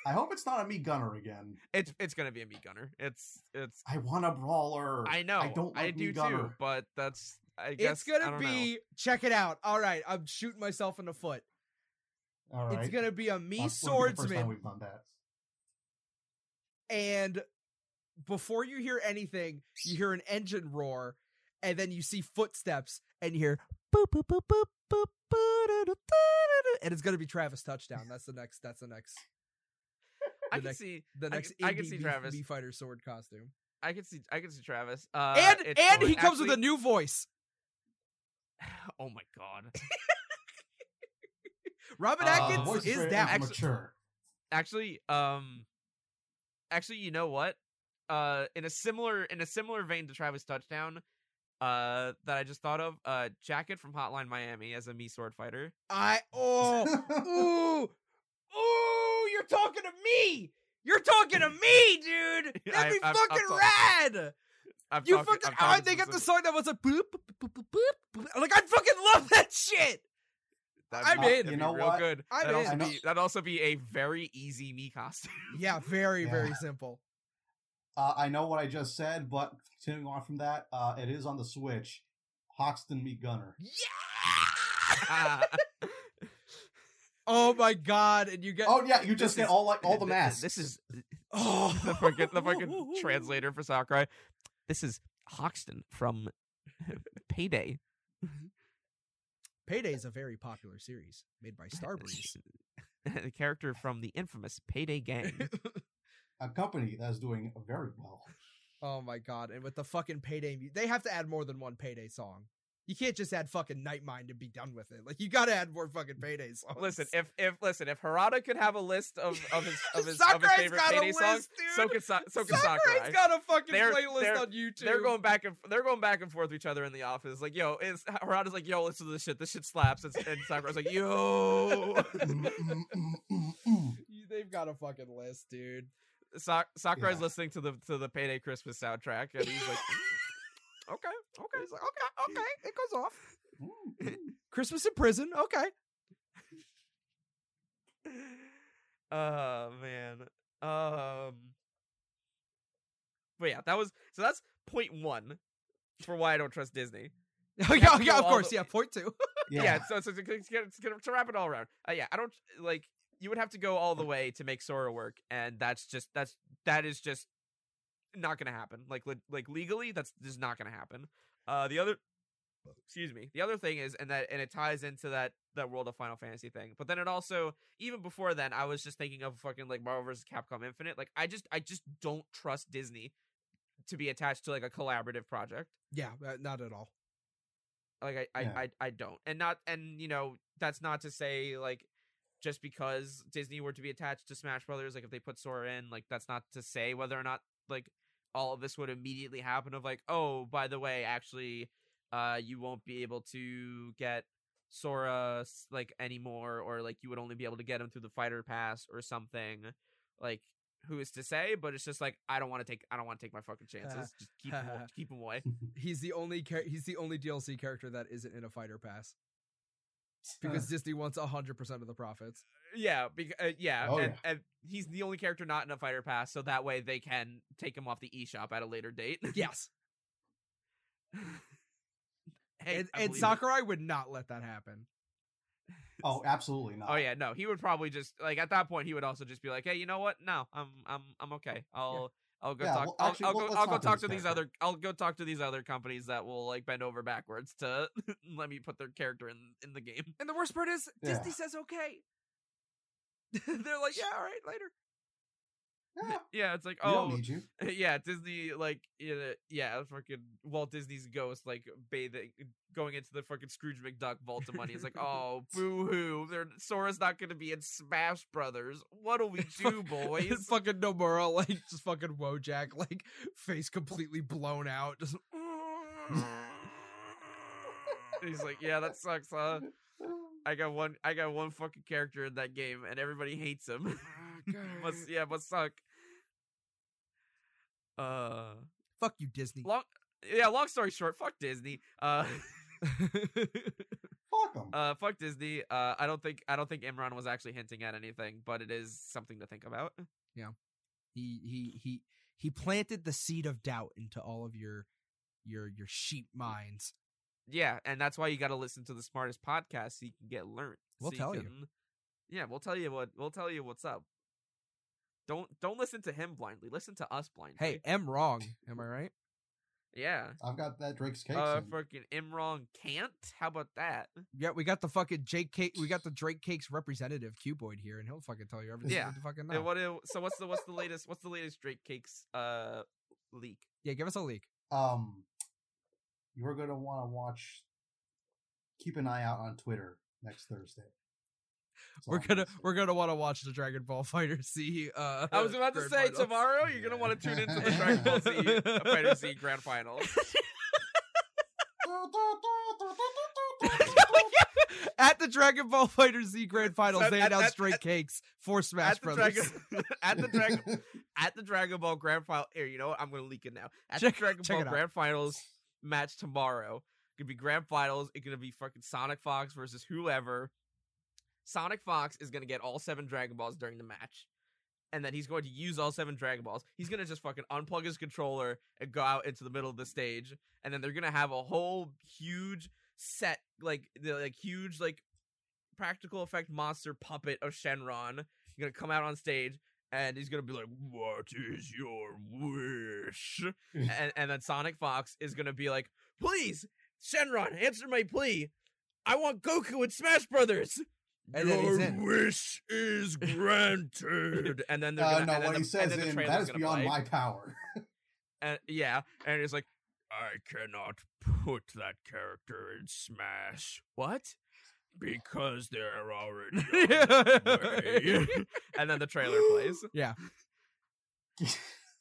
I hope it's not a Mii Gunner again. It's it's gonna be a Mii Gunner. It's it's I want a brawler. I know I don't like I do Mii Gunner. too, but that's I guess It's gonna I don't know. be check it out. All right, I'm shooting myself in the foot. All right. It's gonna be a me That's wouldn't be the first time swordsman, we've done that. and before you hear anything, you hear an engine roar, and then you see footsteps, and you hear boop boop boop boop boop and it's gonna be Travis touchdown. That's the next. That's the next. I the can see The next. can- I can see Travis. Bee fighter sword costume, I can see I can see Travis. Uh, and and he comes with a new voice. Oh my god! Robin Uh, Atkins Voice is very down. Actually- mature. actually, um, actually, you know what? Uh, in a similar in a similar vein to Travis Touchdown, uh, that I just thought of, uh, Jacket from Hotline Miami as a Mii Sword Fighter. I oh ooh ooh you're talking to me. You're talking to me, dude. That'd be I'm- I'm fucking talking- rad. I'm You talking- fucking I'm oh, they got the song that was a boop boop boop boop boop. boop. Like I fucking love that shit. That'd I'm be- in. that'd You be know real what? good. I'm that'd also in. be that'd also be a very easy Mii costume. Yeah, very Yeah. very simple. Uh, I know what I just said, but continuing on from that, uh, it is on the Switch. Hoxton Mii Gunner. Yeah. oh my god! And you get Oh yeah, you just get is- all like all the th- th- masks. This is oh the fucking the fucking translator for Sakurai. This is Hoxton from Payday. Payday is a very popular series made by Starbreeze. the character from the infamous Payday gang. A company that's doing very well. oh my god! And with the fucking Payday, they have to add more than one Payday song. You can't just add fucking Nightmind and be done with it. Like you got to add more fucking Payday songs. listen, if if listen, if Harada could have a list of of his of his, of his favorite Payday songs, dude. so could Sa- so could Sakurai's Sakurai. got a fucking They're- playlist they're- on YouTube. They're going back and they're going back and forth with each other in the office. Like, yo, is Harada's like, yo, listen to this shit. This shit slaps. And, and Sakurai's like, yo. They've got a fucking list, dude. Sa- Sakurai's Yeah. listening to the to the Payday Christmas soundtrack, and he's like, "Mm, okay, okay. Like, okay, okay, it goes off. Mm, mm. Christmas in prison, okay. Oh man. Um. But yeah, that was so. That's point one for why I don't trust Disney. Oh yeah, yeah, of course, the- yeah. Point two. Yeah. so, so, to, to, to, to wrap it all around, uh, yeah, I don't like. You would have to go all the way to make Sora work, and that's just that's that is just not gonna happen. Like le- like legally, that's just not gonna happen. Uh, the other, excuse me, the other thing is, and that and it ties into that that world of Final Fantasy thing. But then it also, even before then, I was just thinking of fucking like Marvel versus Capcom Infinite. Like I just I just don't trust Disney to be attached to like a collaborative project yeah, uh, not at all. like I, Yeah. I, I I don't and not and you know that's not to say like just because disney were to be attached to smash brothers like if they put sora in like that's not to say whether or not like all of this would immediately happen of like oh by the way actually uh you won't be able to get sora like anymore or like you would only be able to get him through the fighter pass or something. Like who is to say? But it's just like i don't want to take i don't want to take my fucking chances. Just keep him, keep him away. He's the only char- he's the only DLC character that isn't in a fighter pass because Disney wants hundred percent of the profits. Yeah, bec- uh, yeah, Oh, and, yeah. and he's the only character not in a fighter pass, so that way they can take him off the eShop at a later date. Yes, hey, and, and believe it. Sakurai would not let that happen. oh, absolutely not. Oh yeah, no, he would probably just like at that point he would also just be like, hey, you know what? No, I'm I'm I'm okay. I'll I'll go Yeah, talk. well, I'll, I'll well, go. I'll go talk this to these character. other. I'll go talk to these other companies that will like bend over backwards to let me put their character in in the game. And the worst part is Yeah. Disney says okay. They're like, yeah, all right, later. Yeah, Yeah, it's like oh yeah, Disney like yeah, fucking Walt Disney's ghost like bathing, going into the fucking Scrooge McDuck vault of money. It's like, oh, boo hoo, they're Sora's not gonna be in Smash Brothers. What'll we do, boys? fucking Nomura, like just fucking Wojak, like face completely blown out. Just He's like, yeah, that sucks, huh? I got one, I got one fucking character in that game, and everybody hates him. Ah, must yeah, must suck. Uh, fuck you, Disney. long, yeah. Long story short, fuck Disney. Uh. Fuck them. Uh, fuck Disney. Uh, I don't think I don't think Imran was actually hinting at anything, but it is something to think about. Yeah, he he he he planted the seed of doubt into all of your your your sheep minds. Yeah, and that's why you got to listen to the smartest podcast so you can get learned. We'll so tell you. can- Yeah, we'll tell you what we'll tell you what's up. Don't don't listen to him blindly. Listen to us blindly. Hey, am wrong. Am I right? yeah. I've got that Drake's cake. Uh, and- fucking wrong. can't. How about that? Yeah, we got the fucking Jake Cake. We got the Drake Cakes representative, Cuboid here, and he'll fucking tell you everything Yeah. you need to fucking And know. what? So what's the what's the latest? What's the latest Drake Cakes uh leak? Yeah, give us a leak. um, you're gonna want to watch. Keep an eye out on Twitter next Thursday. We're gonna we're gonna want to watch the Dragon Ball Fighter Z. Uh, I was about to say finals. tomorrow you're gonna want to tune into the Dragon Ball Z uh, Fighter Z Grand Finals. At the Dragon Ball Fighter Z Grand Finals, At- they at- announced at- at- Cakes for Smash Brothers. Dragon at the Dragon at the Dragon Ball Grand Final. Here, you know what? I'm gonna leak it now. At Check- the Dragon Ball out. Grand Finals match tomorrow, it's gonna be Grand Finals. It's gonna be fucking SonicFox versus whoever. SonicFox is gonna get all seven Dragon Balls during the match. And then he's going to use all seven Dragon Balls. He's gonna just fucking unplug his controller and go out into the middle of the stage. And then they're gonna have a whole huge set, like the like huge like practical effect monster puppet of Shenron. He's gonna come out on stage and he's gonna be like, "What is your wish?" and and then SonicFox is gonna be like, please, Shenron, answer my plea. I want Goku in Smash Brothers. And then wish is granted. and then they're Uh, gonna. no, and then what the, he says and in that is beyond play. my power. And, yeah, and he's like, I cannot put that character in Smash. What? Because they're already on the way. and then the trailer plays.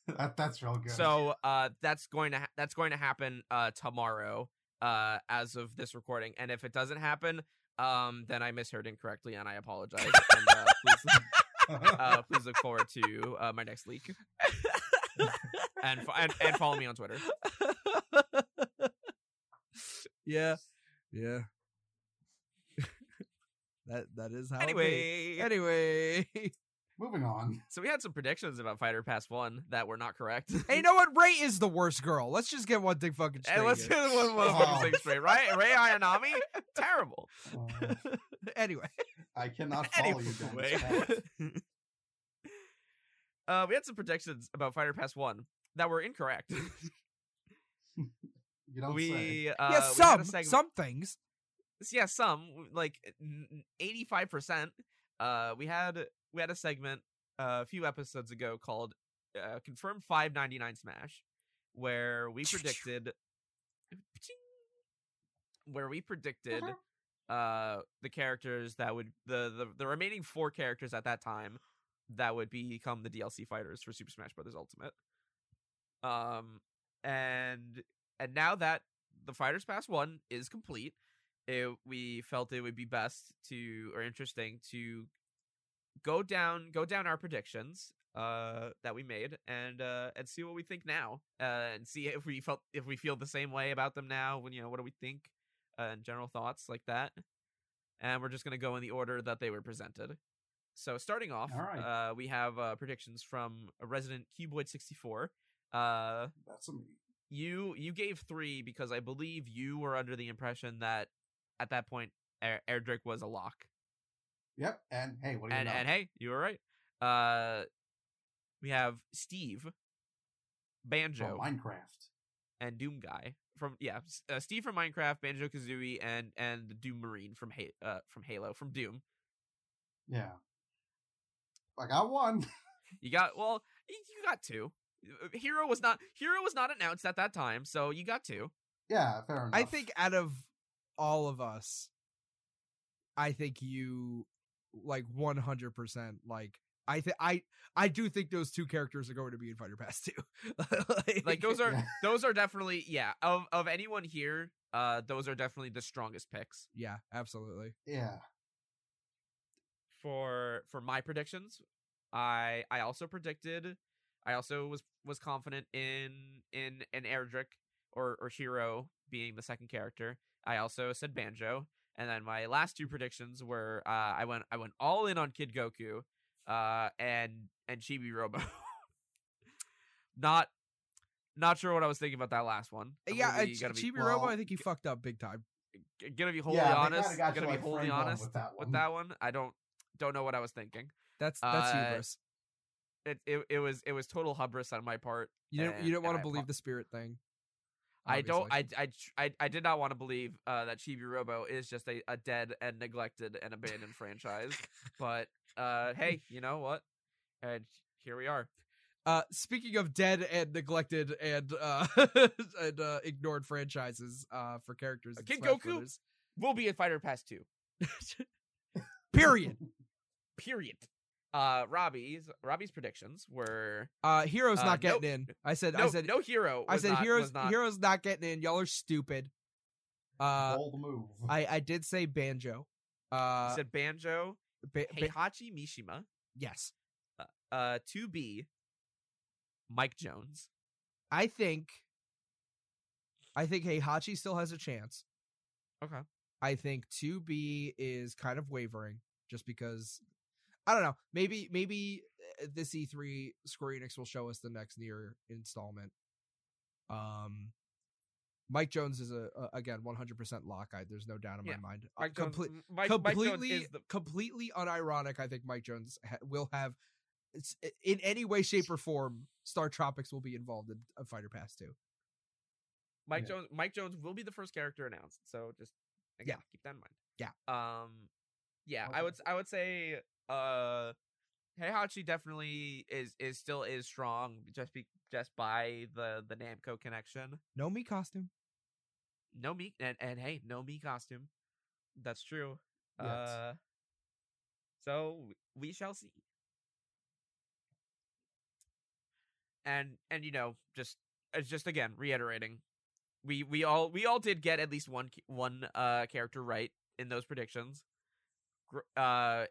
that, that's real good. So uh, that's going to ha- that's going to happen uh, tomorrow, uh, as of this recording. And if it doesn't happen, um, then I misheard incorrectly, and I apologize. and, uh, please, uh, please look forward to uh, my next leak, and, fo- and and follow me on Twitter. yeah, yeah. that that is how. it. Anyway, anyway. Moving on. so we had some predictions about Fighter Pass One that were not correct. hey, you know what? Ray is the worst girl. Let's just get one thing fucking straight. Hey, let's get one one Oh. fucking thing straight, right? Ray Ayanami, terrible. Uh, anyway, I cannot follow you down Anyway. this path. uh, we had some predictions about Fighter Pass One that were incorrect. You don't say. we uh, yeah, we had some some things. yeah, some like eighty five percent. Uh, we had we had a segment uh, a few episodes ago called uh, "Confirmed Five Ninety Nine Smash," where we predicted where we predicted uh the characters that would the, the the remaining four characters at that time that would become the DLC fighters for Super Smash Bros. Ultimate. Um and and now that the Fighters Pass one is complete, it, we felt it would be best to or interesting to go down go down our predictions uh that we made and uh and see what we think now uh and see if we felt if we feel the same way about them now when you know what do we think uh, and general thoughts like that and we're just going to go in the order that they were presented so starting off right. uh we have uh predictions from a resident cuboid 64 uh That's a me. you you gave three because I believe you were under the impression that at that point Air- Erdrick was a lock. Yep. And hey, what do you And know? and hey, you were right. Uh we have Steve, Banjo, Minecraft. and Doom Guy from yeah, uh, Steve from Minecraft, Banjo Kazooie, and and the Doom Marine from ha- uh from Halo from Doom. Yeah. I got one. You got well, you got two. Uh, Hero was not Hero was not announced at that time, so you got two. yeah, fair enough. I think out of all of us, I think you like one hundred percent like. I think I I do think those two characters are going to be in Fighter Pass too. Like those are Yeah. those are definitely yeah of of anyone here. Uh, those are definitely the strongest picks. yeah, absolutely. Yeah. for for my predictions i i also predicted i also was was confident in in an erdrick or or hero being the second character i also said banjo and then my last two predictions were uh i went i went all in on kid goku uh and and chibi robo not not sure what i was thinking about that last one I'm yeah, gonna uh, be- Ch- gotta be, Chibi Robo, well, I think you fucked up big time. g- gonna be wholly yeah, honest got you, gonna like, be wholly honest with that with one. that one i don't don't know what i was thinking That's that's Uh, hubris. it, it it was it was total hubris on my part. You don't and- you don't want to believe apo- the spirit thing. I don't. I, I I I did not want to believe uh, that Chibi Robo is just a, a dead and neglected and abandoned franchise. But uh, hey, you know what? And here we are. Uh, speaking of dead and neglected and uh and uh, ignored franchises uh for characters, in Kid Goku? Brothers. We'll be in Fighter Pass two. Period. Period. Uh, Robby's Robby's predictions were Uh, Hero's Uh, not no- getting in. I said no, I said no hero. I said not, Hero's not, Hero's not getting in. Y'all are stupid. Uh, Bold move. I I did say Banjo. you Uh, said Banjo, ba- ba- Heihachi Mishima, yes. uh, 2B, Mike Jones. I think I think Heihachi still has a chance. Okay. I think 2B is kind of wavering just because I don't know. Maybe maybe uh, this E3 Square Enix will show us the next NieR installment. Um Mike Jones is a, a again 100% lock. I, there's no doubt in Yeah, my mind. Uh, Mike Jones, complete- M- Mike, Mike Jones completely is the completely unironic. I think Mike Jones ha- will have it's, in any way, shape, or form. StarTropics will be involved in a Fighter Pass too. Mike Yeah. Jones. Mike Jones will be the first character announced. So just again, keep that in mind. Yeah. Um. Yeah, I would. I would say. Uh. Heihachi definitely is is still is strong just be just by the the Namco connection. No Mii costume. No me and and hey, no Mii costume. That's true. Uh. So we shall see. And and you know just it's just again reiterating, we we all we all did get at least one one uh character right in those predictions. Uh,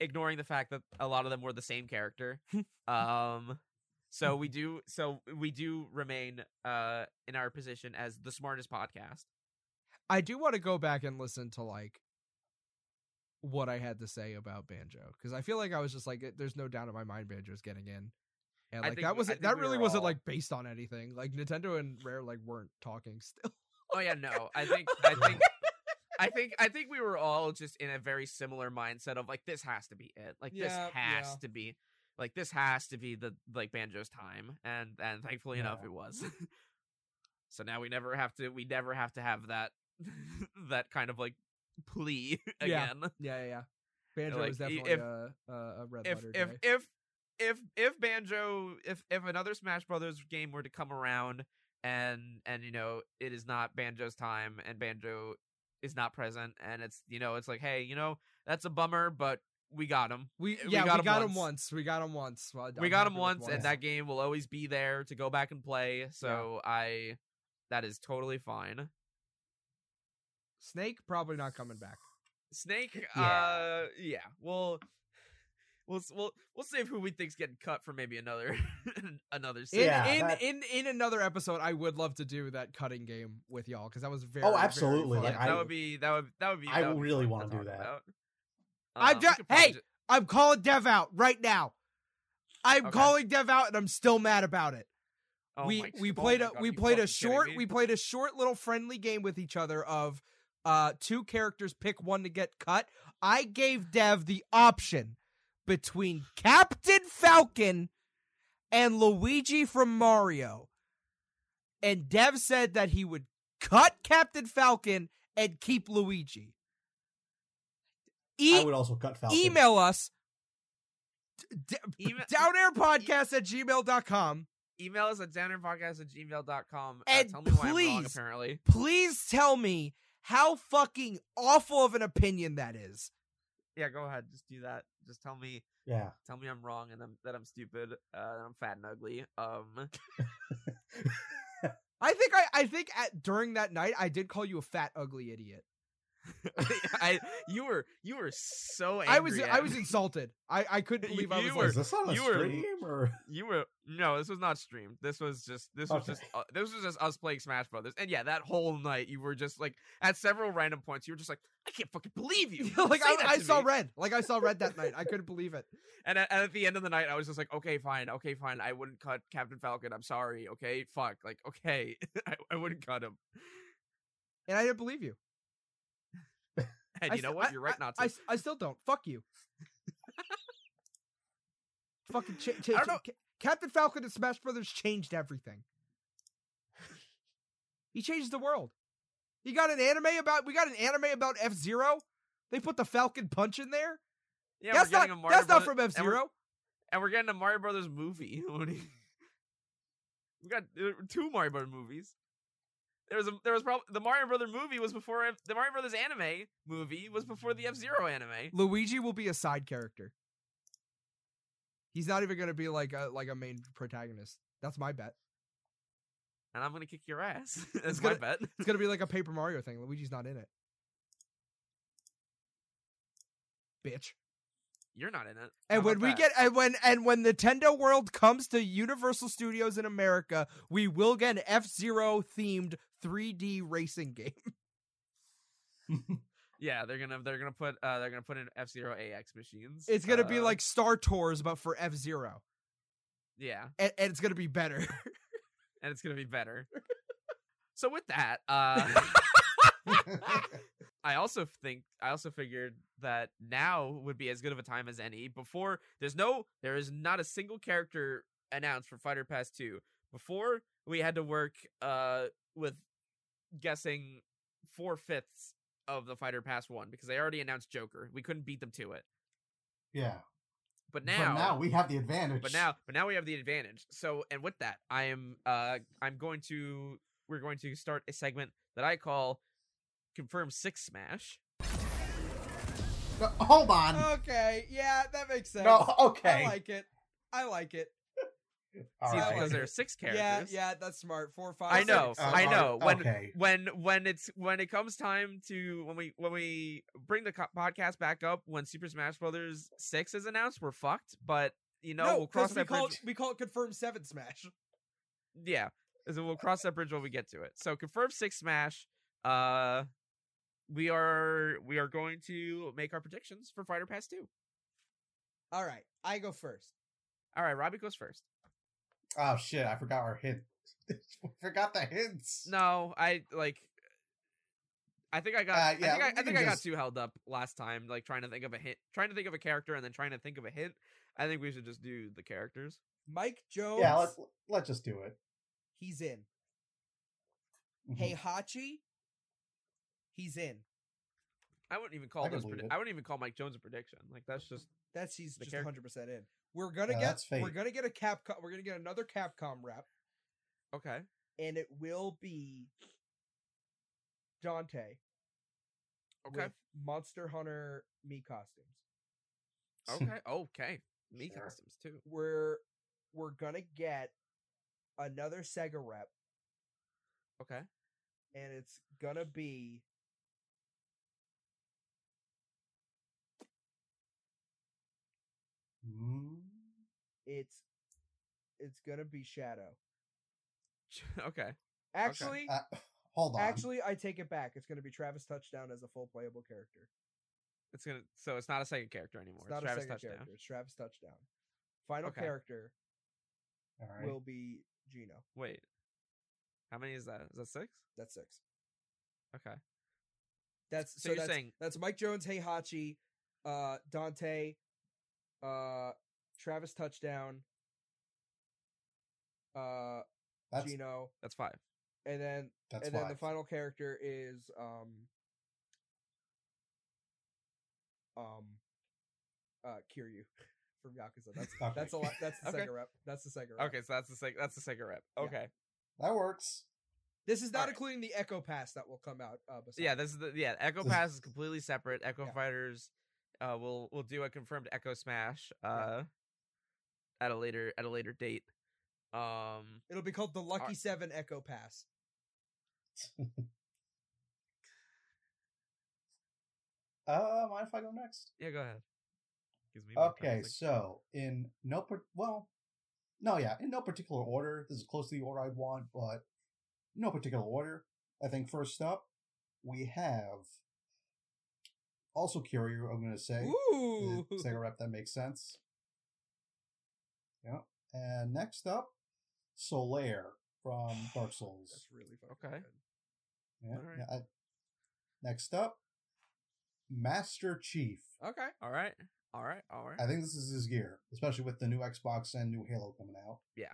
ignoring the fact that a lot of them were the same character. um. So we do so we do remain uh in our position as the smartest podcast. I do want to go back and listen to like what I had to say about Banjo because I feel like I was just like, there's no doubt in my mind Banjo's getting in, and like think that was I it. think That we really wasn't all- like based on anything. Like Nintendo and Rare like weren't talking still. Oh yeah, no. I think I think I think I think we were all just in a very similar mindset of like this has to be it. Like this has yeah. to be like this has to be the like Banjo's time and and thankfully enough it was. so now we never have to we never have to have that that kind of like plea again. yeah, yeah, yeah. Banjo Like, was definitely if- a, a a red If letter if day. if if if Banjo if if another Smash Brothers game were to come around and and you know it is not Banjo's time and Banjo is not present and it's you know it's like hey you know that's a bummer but we got him we we yeah got we him got him once. once. We got him once. Well, we got him once once. and that game will always be there to go back and play so I that is totally fine Snake probably not coming back. Snake Yeah. uh yeah well we'll s- we'll we'll save who we think's getting cut for maybe another another In season. Yeah, in, that- in in another episode, I would love to do that cutting game with y'all because that was very. Oh, very absolutely, fun. like, yeah, I- that would be that would that would be. I would really fun wanna do that. about. I'm Um, ju- we could probably hey! ju- I'm calling Dev out right now. I'm Okay. calling Dev out, and I'm still mad about it. oh we we oh played my a God, we played a short we played a short little friendly game with each other of uh two characters pick one to get cut. I gave Dev the option between Captain Falcon and Luigi from Mario. And Dev said that he would cut Captain Falcon and keep Luigi. E- I would also cut Falcon. email us d- Email- downairpodcast at gmail.com email us at downairpodcast at gmail.com. And uh, tell me why I'm wrong. please- Apparently, please tell me how fucking awful of an opinion that is. yeah. Go ahead, just do that. Just tell me, Yeah. tell me I'm wrong and I'm, that I'm stupid. Uh, that I'm fat and ugly. Um, I think I, I think at during that night I did call you a fat ugly idiot. I you were you were so angry. I was I was insulted. I, I couldn't believe I You was were- like, Was this on a you were- or? You were no, this was not streamed. This was just this was just uh, this was just us playing Smash Brothers. And yeah, that whole night you were just like at several random points you were just like, I can't fucking believe you. like I, I saw me." red. Like I saw red that night. I couldn't believe it. And at, and at the end of the night, I was just like, okay, fine, okay, fine. I wouldn't cut Captain Falcon. I'm sorry. Okay, fuck. Like, okay, I, I wouldn't cut him. And I didn't believe you. And I you know st- what? You're right I, not to. I, I still don't. Fuck you. Fucking cha- cha- I don't know- cha- Captain Falcon and Smash Brothers changed everything. He changed the world. He got an anime about. We got an anime about F Zero. They put the Falcon Punch in there. yeah, that's we're not. getting a Mario That's not from F Zero. And we're getting a Mario Brothers movie. What do you- we got uh, two Mario Brothers movies. There was a there was probably the Mario Brothers movie was before the Mario Brothers anime movie was before the F Zero anime. Luigi will be a side character. He's not even going to be like a like a main protagonist. That's my bet. And I'm gonna kick your ass. That's my gonna- bet. It's going to be like a Paper Mario thing. Luigi's not in it. Bitch. You're not in it. And How when we that? get and when and when Nintendo World comes to Universal Studios in America, we will get an F Zero themed 3D racing game. Yeah, they're gonna they're gonna put uh they're gonna put in F Zero AX machines. It's gonna be Uh, like Star Tours, but for F Zero, yeah, and, and it's gonna be better. and it's gonna be better. so with that, uh I also think I also figured that now would be as good of a time as any. Before there's no there is not a single character announced for Fighter Pass 2. Before we had to work uh with guessing four fifths of the Fighter Pass one because they already announced Joker. We couldn't beat them to it. Yeah. But But now, now we have the advantage. but now, but now we have the advantage. So, and with that, I am, uh, I'm going to, we're going to start a segment that I call "Confirm Six Smash." No, hold on. Okay, yeah, that makes sense. no, okay. I like it. I like it. All See, right. because there are six characters. Yeah, yeah, that's smart. Four, five. I know, six. Uh, I know. When okay. when when it's when it comes time to when we when we bring the co- podcast back up when Super Smash Brothers Six is announced, we're fucked. But you know, no, we'll cross 'cause we that call bridge. it, we call it confirmed seven smash. Yeah, so we'll cross that bridge when we get to it. So confirm Six Smash. Uh, we are we are going to make our predictions for Fighter Pass Two. All right, I go first. All right, Robby goes first. Oh shit! I forgot our hint. forgot the hints. No, I like. I think I got. Uh, I yeah, think I, I think can I got just- too held up last time, like trying to think of a hint, trying to think of a character, and then trying to think of a hint. I think we should just do the characters. Mike Jones. Yeah, let's let's just do it. he's in. Mhm. Heihachi, he's in. I wouldn't even call I those. believe Predi- I wouldn't even call Mike Jones a prediction. Like that's just That's he's just 100 percent in. We're gonna Yeah, get we're gonna get a Capcom. We're gonna get another Capcom rep, okay. and it will be Dante. Okay. with Monster Hunter Mii costumes. Okay. Okay. Me Sure. costumes too. We're we're gonna get another Sega rep, Okay. and it's gonna be Mm. it's it's gonna be Shadow. okay. Actually, Uh, hold on. actually, I take it back. It's gonna be Travis Touchdown as a full playable character. It's gonna. So it's not a second character anymore. It's not Travis a second Touchdown. character. It's Travis Touchdown. Final Okay. character All right. will be Geno. Wait. How many is that? Is that six? That's six. Okay. That's So, so, you're that's, saying that's Mike Jones, Heihachi, uh, Dante, uh, Travis Touchdown, uh, that's Geno, that's five. and then that's and then the final character is um um uh Kiryu from Yakuza. That's Okay. that's a lot. That's the Okay. second rep. That's the second rep. Okay, so that's the second. That's the second rep. Yeah. Okay. That works. This is not Alright. including the Echo Pass that will come out. Uh, Yeah, this is the yeah. Echo Pass is completely separate. Echo Yeah. Fighters, uh, we'll we'll do a confirmed Echo Smash, uh, Yeah. at a later at a later date. Um, It'll be called the Lucky Alright. Seven Echo Pass. Uh, mind if I go next? yeah, go ahead. Gives me more time Okay, so in no per- well, no, yeah, in no particular order. This is close to the order I'd want, but no particular order. I think first up we have also Kiryu. I'm gonna say Ooh. the Sega rep that makes sense. Yeah, and next up, Solaire from Dark Souls. That's really Okay. good. Yeah, yeah, I- next up, Master Chief. Okay. all right, all right, all right. I think this is his gear, especially with the new Xbox and new Halo coming out. Yeah.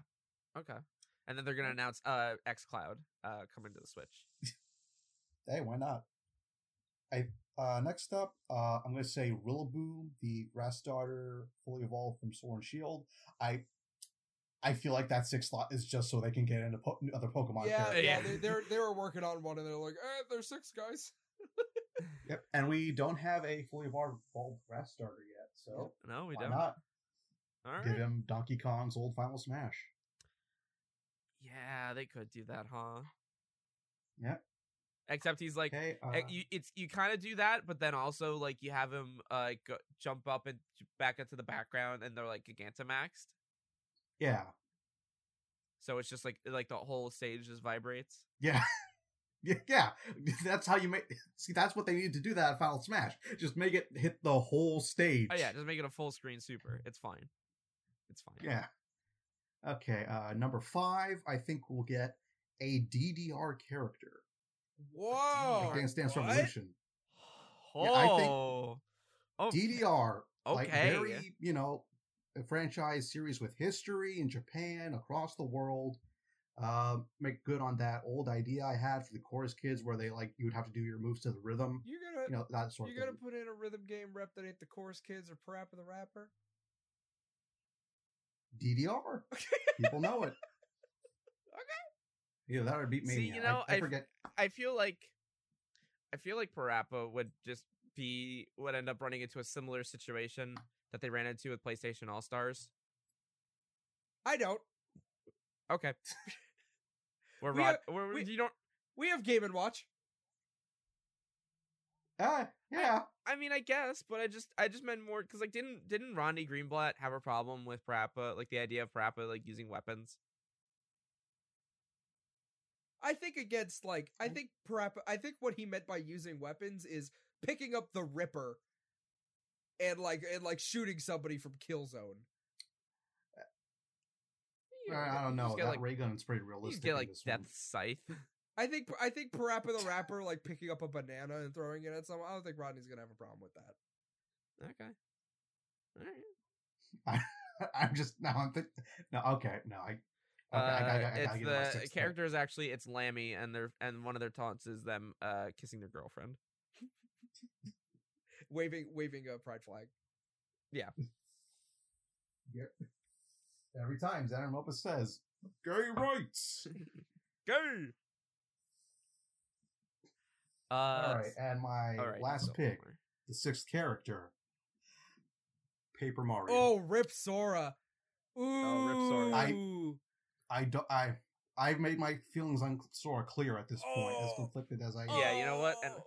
Okay, and then they're gonna announce uh xCloud uh coming to the Switch. Hey, why not? I uh next up, uh I'm gonna say Rillaboom, the grass starter fully evolved from Sword and Shield. I I feel like that six slot is just so they can get into po- other Pokemon Yeah, characters. yeah. Yeah. They, they're they were working on one, and they're like, eh, there's six guys. Yep. And we don't have a fully evolved grass starter yet, so No, we why don't. not All right. give him Donkey Kong's old Final Smash? Yeah, they could do that, huh? Yeah. Except he's like. Uh, eh, you, it's you kind of do that, but then also like you have him uh go, jump up and back into the background, and they're like Gigantamaxed. yeah. So it's just like like the whole stage just vibrates. Yeah. Yeah, yeah, that's how you make. See, that's what they need to do that Final Smash. Just make it hit the whole stage. Oh yeah, just make it a full screen super. It's fine. It's fine. Yeah. Okay, uh number five, I think we'll get a DDR character. Whoa! Dance Dance what? Revolution. Oh. Yeah, I think oh. DDR, like Okay. very, you know, a franchise series with history in Japan, across the world. Um, make good on that old idea I had for the chorus kids, where they like you would have to do your moves to the rhythm. You're gonna You know that sort of you're gonna put in a rhythm game rep that ain't the chorus kids or Parappa the rapper. DDR. People know it. Yeah, that would beat me. See, you know, I, I I- forget. I feel like I feel like Parappa would just be would end up running into a similar situation that they ran into with PlayStation All Stars. I don't. Okay. Where We Rod, have- where we- you don't We have Game and Watch. Ah, yeah. I mean, I guess, but I just I just meant more because like didn't didn't Rodney Greenblat have a problem with Parappa, like the idea of Parappa like using weapons? I think against like I think Parappa. I think what he meant by using weapons is picking up the Ripper and like and like shooting somebody from Killzone. Uh, you I, I don't know. just get, That like, ray gun is pretty realistic. just get like this one. Scythe. I think I think Parappa the rapper like picking up a banana and throwing it at someone. I don't think Rodney's gonna have a problem with that. Okay. All right. I'm just now. I'm thinking. No, okay, no. I. Okay, I, Uh, gotta- I, gotta it's get the character is actually it's Lammy, and their and one of their taunts is them uh kissing their girlfriend. Waving waving a pride flag. Yeah. Every time Xander Mobus says "gay rights." Go. Uh, All right, and my all right, last so pick, more. the sixth character, Paper Mario. Oh, Rip Sora. Ooh. Oh, Rip Sora. I- I don't. I I've made my feelings on Sora clear at this point, as Oh. conflicted as I. Yeah, you know what? And Oh.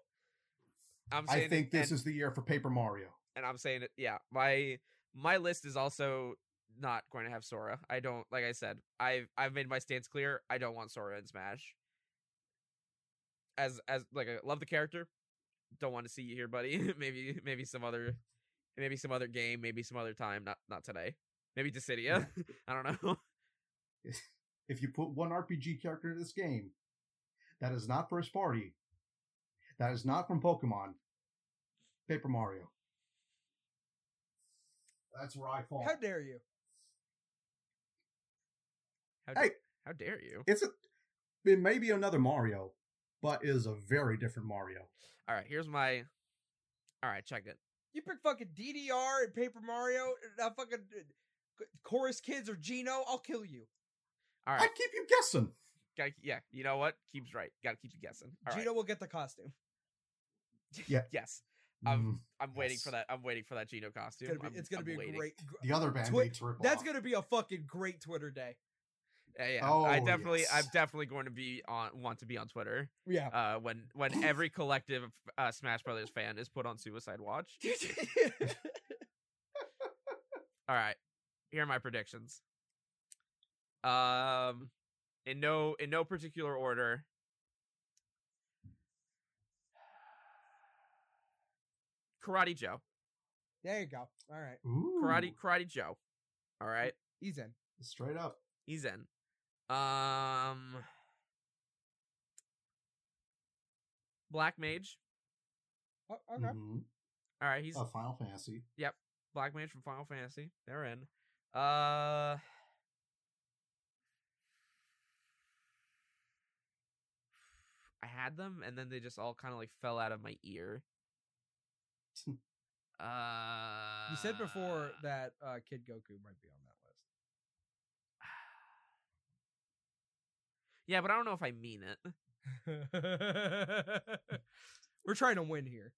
I'm saying I think it, this and, is the year for Paper Mario. and I'm saying it. Yeah, my my list is also not going to have Sora. I don't like I said. I've I've made my stance clear. I don't want Sora in Smash. As as like I love the character, don't want to see you here, buddy. maybe maybe some other, maybe some other game, maybe some other time. Not not today. Maybe Dissidia. I don't know. If you put one RPG character in this game, that is not first party, that is not from Pokemon, Paper Mario. That's where I fall. How dare you? How, Hey. how dare you? It's a, it may be another Mario, but it is a very different Mario. All right, here's my. All right, check it. You pick fucking DDR and Paper Mario, and uh, fucking uh, Chorus Kids or Geno, I'll kill you. All I keep you guessing. gotta, yeah. You know what? Keeps right. Gotta keep you guessing. All right. Geno will get the costume. Yeah. yes, I'm- Mm, I'm waiting Yes. for that. I'm waiting for that Geno It's costume. gonna be, it's gonna be a waiting. great. the other band Twi- needs That's off. gonna be a fucking great Twitter day. Yeah, yeah. Oh, I definitely, yes. I'm definitely going to be on. Want to be on Twitter. Yeah. Uh, when when every collective uh, Smash Brothers fan is put on Suicide Watch. All right, here are my predictions. Um, in no in no particular order. Karate Joe, there you go. All right, Ooh, Karate Karate Joe. All right, he's in. straight up. he's in. Um, Black Mage. Oh, okay. Mhm. All right, he's Uh, Final Fantasy. Yep. Black Mage from Final Fantasy. They're in. Uh I had them and then they just all kind of like fell out of my ear. Uh You said before that uh, Kid Goku might be on that list. Yeah, but I don't know if I mean it. We're trying to win here.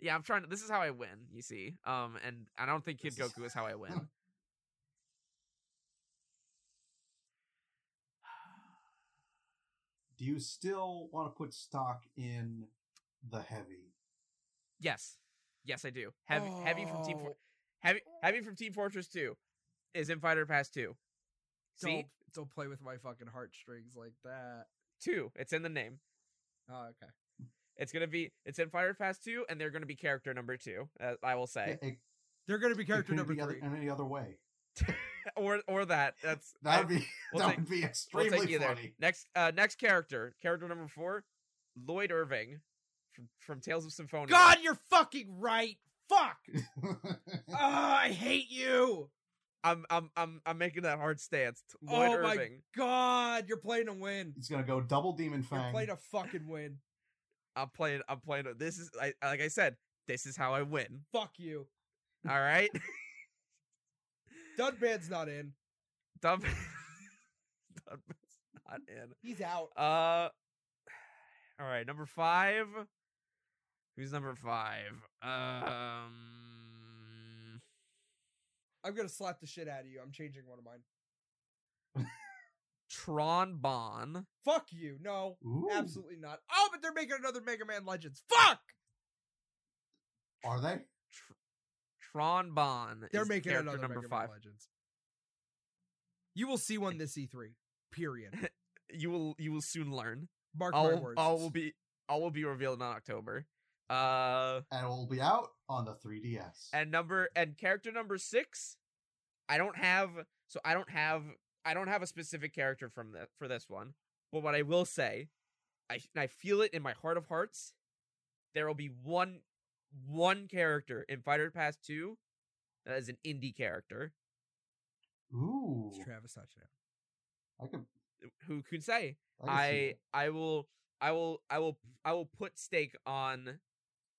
Yeah, I'm trying to this is how I win, you see. Um and I don't think Kid Goku is how I win. Do you still want to put stock in the heavy? yes. Yes, I do. Heavy heavy from Team For- Oh, Heavy Heavy from Team Fortress 2 is in Fighter Pass 2. See? Don't don't play with my fucking heartstrings like that. 2. It's in the name. Oh, okay. It's gonna be it's in Fighter Pass 2, and they're gonna be character number two. Uh, I will say, It, it, They're gonna be character number be other, three. in any other way. or or that. That's that'd be we'll that take- would be we'll extremely there. funny. Next, uh, next character, character number four, Lloyd Irving from from Tales of Symphonia. God, you're fucking right. Fuck. oh, I hate you. I'm I'm I'm I'm making that hard stance. Lloyd oh my Irving. god, you're playing to win. He's gonna go double Demon fang. You're Fang. playing to fucking win. I'm playing. I'm playing. This is I, like I said. This is how I win. Fuck you. All right. Dunban's not in. Dumb. Dunban's not in. He's out. Uh. All right. Number five. Who's number five? Um. I'm gonna slap the shit out of you. I'm changing one of mine. Tron Bonne. Fuck you. No, Ooh. absolutely not. Oh, but they're making another Mega Man Legends. Fuck. Are they? Tr- Tron Bonne. They're is making character another number Mega five. Man Legends. You will see one this E3. Period. You will. You will soon learn. Mark my All. words. All will be. All will be revealed in October. Uh. And it will be out on the 3DS. and number and character number six i don't have so i don't have i don't have a specific character from that for this one but what i will say i i feel it in my heart of hearts there will be one one character in fighter pass 2 that is an indie character Ooh. It's Travis Touchdown. I could. who can say I, could I. I will I will I will I will put stake on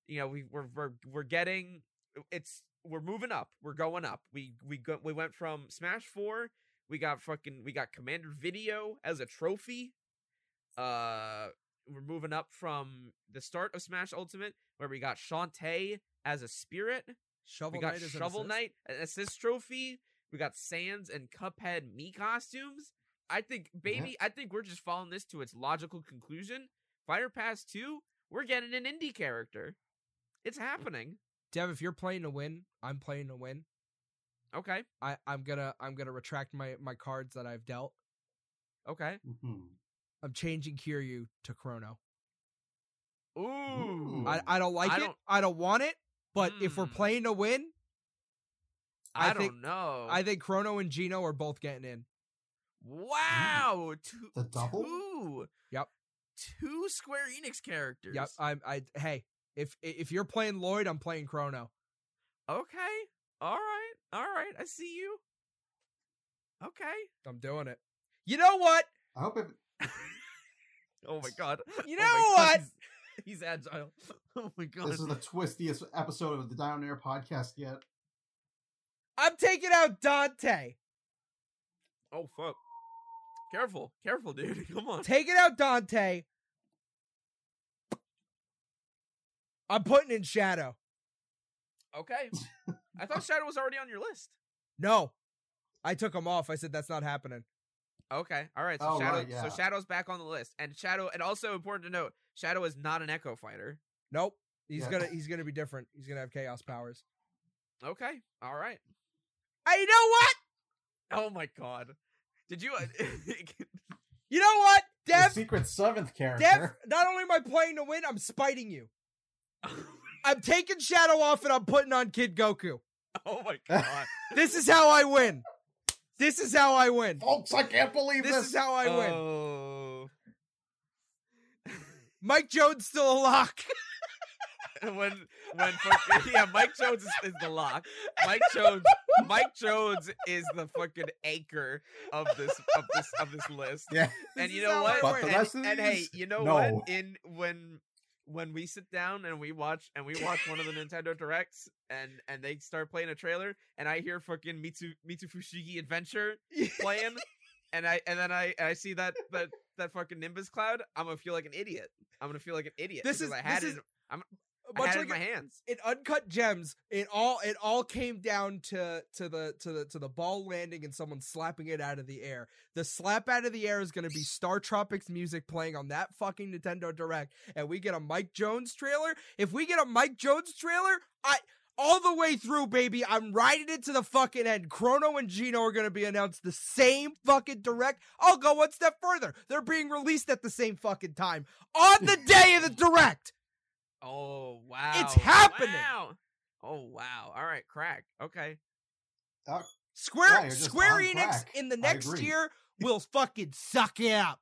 you know we we're we're, we're getting it's we're moving up we're going up we we go, we went from Smash 4 we got fucking we got Commander Video as a trophy uh we're moving up from the start of Smash Ultimate where we got Shantae as a spirit Shovel we got Knight is an Shovel? Knight, an assist trophy. We got Sans and Cuphead Mii costumes. I think, baby, I think we're just following this to its logical conclusion. Fighter Pass 2, we're getting an indie character. It's happening. Dev, if you're playing to win, I'm playing to win. Okay. I, I'm gonna I'm gonna retract my, my cards that I've dealt. Okay. Mhm. I'm changing Kiryu to Chrono. Ooh. I, I don't like I it. don't- I don't want it. But if we're Hmm. playing to win, I, I don't think- know. I think Chrono and Geno are both getting in. wow. Two, The double? Two. Yep. Two Square Enix characters. Yep. I'm I hey, if if you're playing Lloyd, I'm playing Chrono. Okay. All right. All right. I see you. Okay. I'm doing it. You know what? I hope it. Oh my god. You Oh know God, what? He's, he's agile. Oh my god. This is the twistiest episode of the Down Air podcast yet. I'm taking out Dante. oh fuck. Careful. Careful, dude. Come on. Taking out Dante. I'm putting in Shadow. Okay. I thought Shadow was already on your list. No. I took him off. I said that's not happening. Okay. All right. So Oh, Shadow right, yeah. so Shadow's back on the list. And Shadow and also important to note, Shadow is not an Echo fighter. Nope. He's Yeah. gonna he's gonna be different. He's gonna have chaos powers. Okay. All right. Hey, you know what? Oh my god. Did you uh, You know what? The Dev secret seventh character. Dev, not only am I playing to win, I'm spiting you. I'm taking Shadow off and I'm putting on Kid Goku. Oh my god. This is how I win. This is how I win. Folks, I can't believe This this. is how I win. Oh. Mike Jones still a lock. when when fucking, yeah, Mike Jones is, is the lock. Mike Jones Mike Jones is the fucking anchor of this of this of this list. yeah. and This you know what? I But the and, rest of and hey, you know no. what? In when when we sit down and we watch and we watch one of the Nintendo Directs and and they start playing a trailer and I hear fucking Mitsu Mitsu Fushigi Adventure playing and I and then I I see that that that fucking Nimbus cloud, I'm gonna feel like an idiot. I'm gonna feel like an idiot. This is- I had this it. is- in- I Much like in my hands. in Uncut Gems, it all it all came down to to the to the to the ball landing and someone slapping it out of the air. The slap out of the air is going to be StarTropics music playing on that fucking Nintendo Direct, and we get a Mike Jones trailer. If we get a Mike Jones trailer, I all the way through, baby. I'm riding it to the fucking end. Chrono and Geno are going to be announced the same fucking direct. I'll go one step further. They're being released at the same fucking time on the day of the direct. Oh wow. It's happening. Wow. Oh wow. All right, crack. Okay. Square Yeah, Square Enix crack. in the next year will fucking suck it up.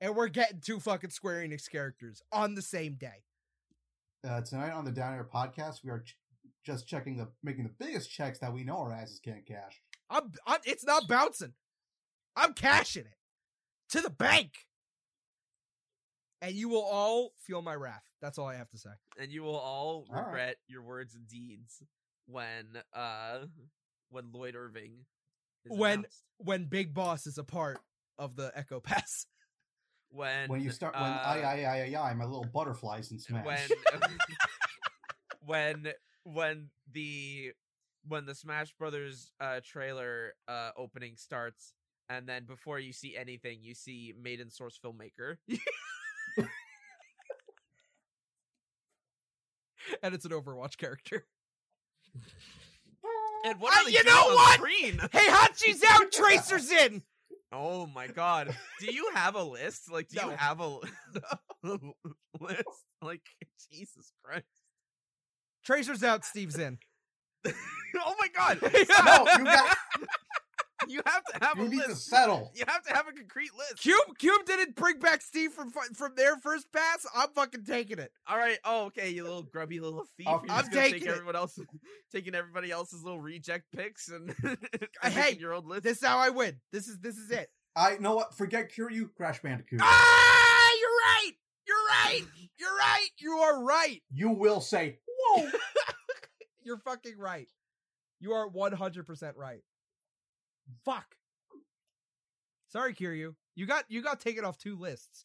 And we're getting two fucking Square Enix characters on the same day. Uh, tonight on the Down Air podcast, we are ch- just checking the making the biggest checks that we know our asses can't cash. I'm, I'm it's not bouncing. I'm cashing it to the bank. And you will all feel my wrath. That's all I have to say. and you will all All right. regret your words and deeds when uh when Lloyd Irving is When- announced. When Big Boss is a part of the Echo Pass. when when you start when uh, I I I I I my little butterflies in Smash. when when when the when the Smash Brothers uh trailer uh opening starts and then before you see anything you see Maiden Source filmmaker and it's an Overwatch character. and what Uh, you know what? screen? Heihachi's out, Tracer's in! Oh my god. Do you have a list? Like do No. you have a list? Like Jesus Christ. Tracer's out, Steve's in. oh my god. no, you got You have to have you a need to settle. You have to have a concrete list. Cube Cube didn't bring back Steve from from their first pass. I'm fucking taking it. All right. Oh, okay. You little grubby little thief. Okay. You're I'm just gonna take taking everyone else, taking everybody else's little reject picks and, and Hey, making your own list. This is how I win. This is this is it. I know what. Forget Kiryu, Crash Bandicoot. Ah, you're right. You're right. You're right. You are right. You will say, "Whoa." You're fucking right. You are 100% right. Fuck. Sorry, Kiryu. You got you got taken off two lists.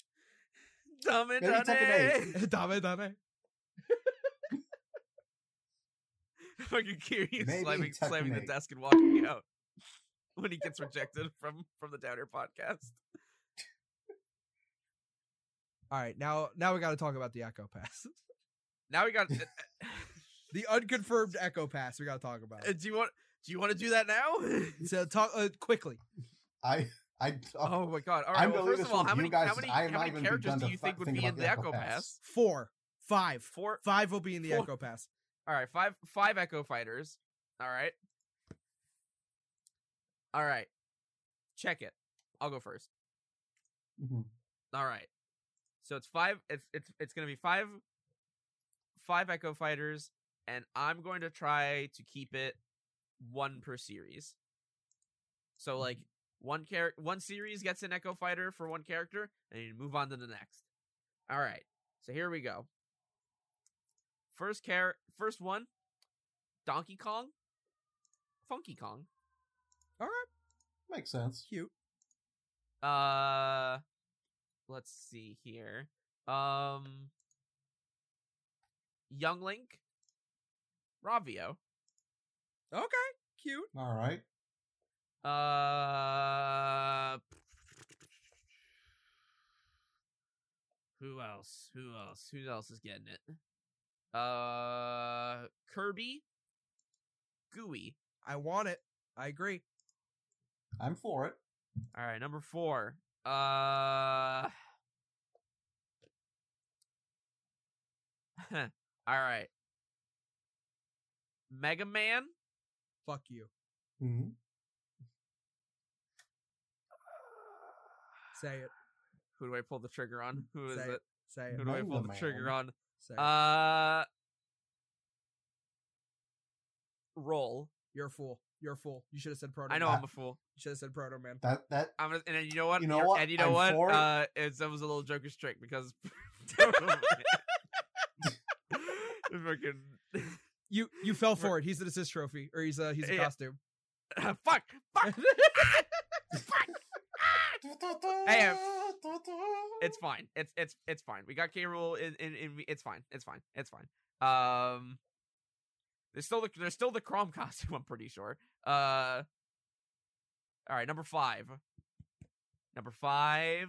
Dame, Maybe Tekken dame. dame, dame. Fucking Kiryu Maybe slamming, slamming the desk and walking out when he gets rejected from from the Down Air podcast. All right, now now we got to talk about the Echo Pass. Now we got. the unconfirmed Echo Pass. We got to talk about. Uh, It. do you want? Do you want to do that now? So talk uh, quickly. I I oh my god! All right. Well, first of all, how many guys, how many, how many characters do you think would think be in the the Echo Echo Pass? Pass. Four, five, Four. five will be in the Four. Echo Pass. All right, five five Echo Fighters. All right. All right. Check it. I'll go first. Mhm. All right. So it's five. It's it's it's gonna be five. Five Echo Fighters, and I'm going to try to keep it one per series. So like one char- one series gets an Echo Fighter for one character, and you move on to the next. All right. So here we go. First char- first one, Donkey Kong, Funky Kong. All right, Makes sense. cute. Uh, let's see here. Um, Young Link, Ravio. Okay, cute. All right. Uh, who else? Who else? Who else is getting it? Uh, Kirby, Gooey. I want it. I agree. I'm for it. All right, number four. Uh. All right. Mega Man. Fuck you. Mm-hmm. Say it. Who do I pull the trigger on? Who is Say it? Say it. Who do I Mega pull the trigger Man. on? Say it. Uh. Roll. You're a fool. You're a fool. You should have said Proto. I know Man. I'm a fool. You should have said Proto Man. That that I'm gonna, and then you know what? You know You're- what? And you know I'm what? for it. Uh, it's, that was a little Joker's trick because. Fucking. You you fell for it. He's an assist trophy, or he's a he's a Yeah. costume. fuck! Fuck! Hey, um, it's fine. It's it's it's fine. We got K Rool in, in in it's fine. It's fine. It's fine. Um there's still the there's still the Chrome costume, I'm pretty sure. Uh all right, number five. Number five.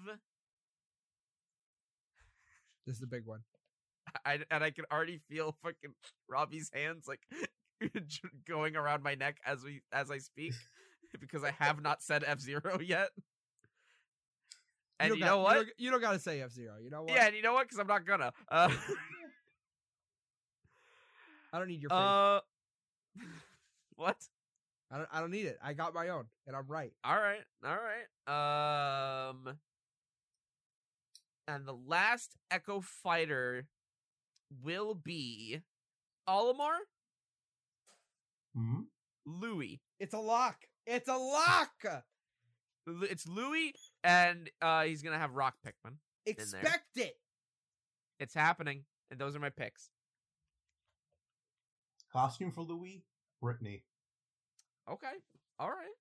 This is the big one. I and I can already feel fucking Robby's hands like going around my neck as we as I speak because I have not said F Zero yet. And don't you, got- know what? don't- You don't, got to say F Zero. You know what? Yeah, and you know what? Because I'm not gonna. Uh, I don't need your faith. uh, what? I don't. I don't need it. I got my own, and I'm right. All right, all right. Um, and the last Echo Fighter will be Olimar Mhm. Louis. It's a lock. It's a lock. It's Louis, and uh, he's gonna have Rock Pikmin. Expect it. It's happening, and those are my picks. Costume for Louis, Brittany. Okay, all right,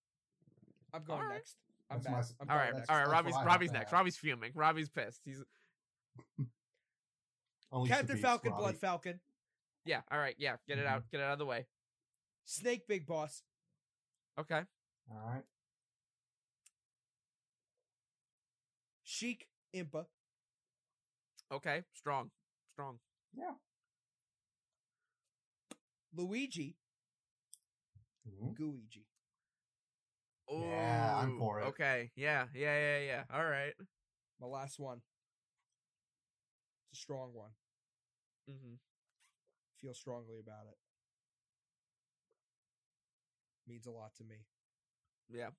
I'm going Alright. next. I'm That's back. my- I'm all going right, next. all right. Robby's Robby's next. Robby's fuming. Robbie's pissed. He's Unleash the Captain Falcon, Robby. Blood Falcon, yeah. All right, yeah. Get it Mhm. out. Get it out of the way. Snake Big Boss, Okay. All right. Sheik Impa, Okay. Strong. Strong. Yeah. Luigi, Mhm. Guigi. Yeah, I'm Ooh, for it. Okay. Yeah. Yeah. Yeah. Yeah. All right. My last one. It's a strong one. Mm-hmm. Feel strongly about it. Means a lot to me. Yeah.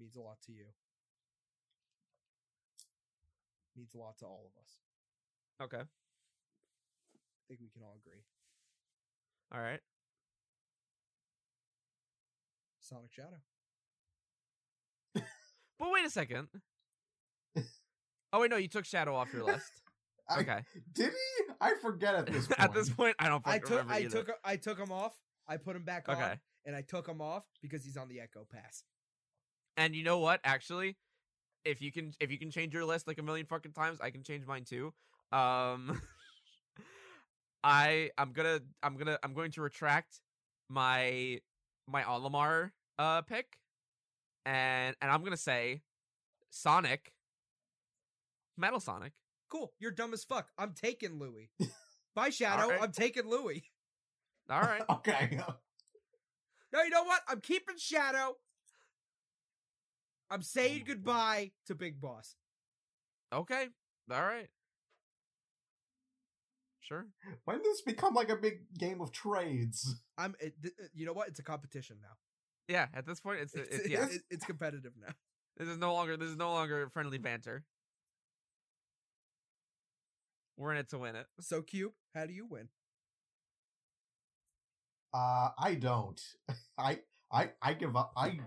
Means a lot to you. Means a lot to all of us. Okay. I think we can all agree. All right. Sonic Shadow. But wait a second. oh wait, no, you took Shadow off your list. I- Okay. Did he? I forget at this point. At this point, I don't I took remember I either. took I took him off. I put him back on, Okay. and I took him off because he's on the Echo Pass. And you know what? Actually, if you can if you can change your list like a million fucking times, I can change mine too. Um I I'm gonna I'm gonna I'm going to retract my my Olimar uh pick. And and I'm gonna say Sonic Metal Sonic. Cool. You're dumb as fuck. I'm taking Louis. Bye, Shadow. Alright. I'm taking Louis. All right. Okay. No, you know what? I'm keeping Shadow. I'm saying my goodbye to Big Boss. Okay. All right. Sure. when did this become like a big game of trades? I'm. It, th- uh, you know what? It's a competition now. Yeah, at this point it's It's, it's, yeah. it- it's competitive now. This is no longer this is no longer friendly banter. We're in it to win it. So, Cube, how do you win? Uh, I don't. I I I give up. I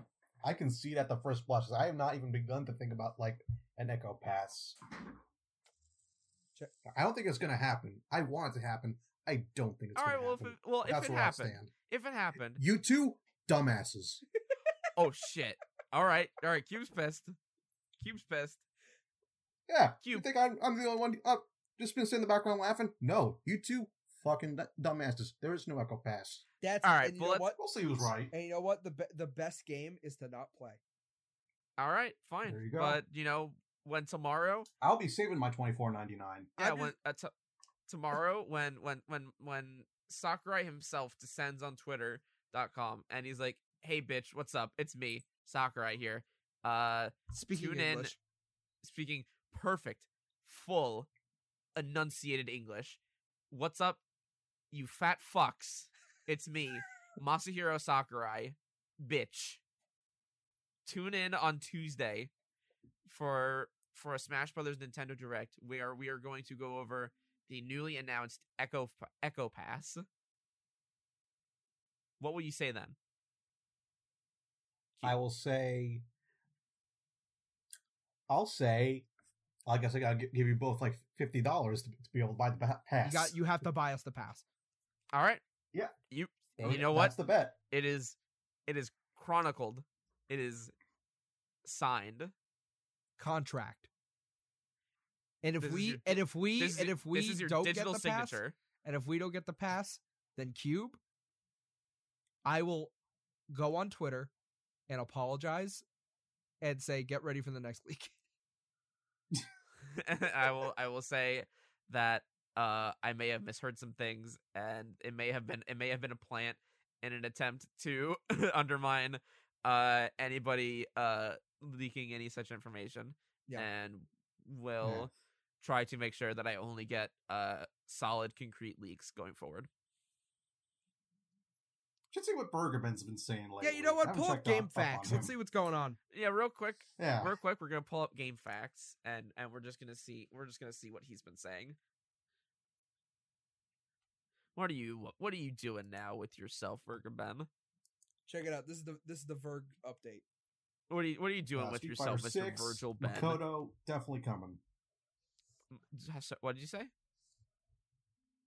I concede at the first blush. I have not even begun to think about like an Echo Pass. I don't think it's gonna happen. I want it to happen. I don't think it's All right, gonna well if happen. it, well if That's it where I happened, stand. if it happened, You two dumbasses. oh shit. All right, all right. Cube's pissed. Cube's pissed. Yeah. Cube. You Cube. think I'm I'm the only one uh, just been sitting in the background laughing? No, you two fucking du- dumbasses. There is no Echo Pass. That's All right, And you know what? We'll see who's right. And you know what? The be- the best game is to not play. All right, fine. There you go. But you know when tomorrow, I'll be saving my twenty four ninety nine. yeah, I'm when uh, t- tomorrow when when when when Sakurai himself descends on Twitter.com and he's like, "Hey, bitch, what's up? It's me, Sakurai here. Uh, Speaking tune English. in, speaking perfect, full, enunciated English. What's up, you fat fucks? It's me, Masahiro Sakurai, bitch. Tune in on Tuesday for for a Smash Brothers Nintendo Direct. where we are going to go over the newly announced Echo Echo Pass. What will you say then? I will say. I'll say. I guess I gotta give you both like fifty dollars to, to be able to buy the pass. You got. You have to buy us the pass. All right. Yeah. You you know what? That's the bet. it is it is chronicled. It is signed. Contract. And if This we your- and if we is, and if we this is your don't digital get the pass, signature. and if we don't get the pass, then Cube, I will go on Twitter and apologize and say, "Get ready for the next leak." I will I will say that uh I may have misheard some things and it may have been it may have been a plant in an attempt to undermine uh anybody uh leaking any such information Yeah. and will try to make sure that I only get uh solid concrete leaks going forward. Should see what Vergeben's been saying lately. yeah, you know what? Pull up checked up- game up facts. Let's see what's going on. Yeah, real quick, Yeah. real quick, we're gonna pull up game facts and and we're just gonna see we're just gonna see what he's been saying. What are you what are you doing now with yourself, Vergeben? Check it out. This is the this is the Verg update. What are you What are you doing Uh, with Street yourself, Fighter Mr. 6, Vergeben? Makoto definitely coming. What did you say?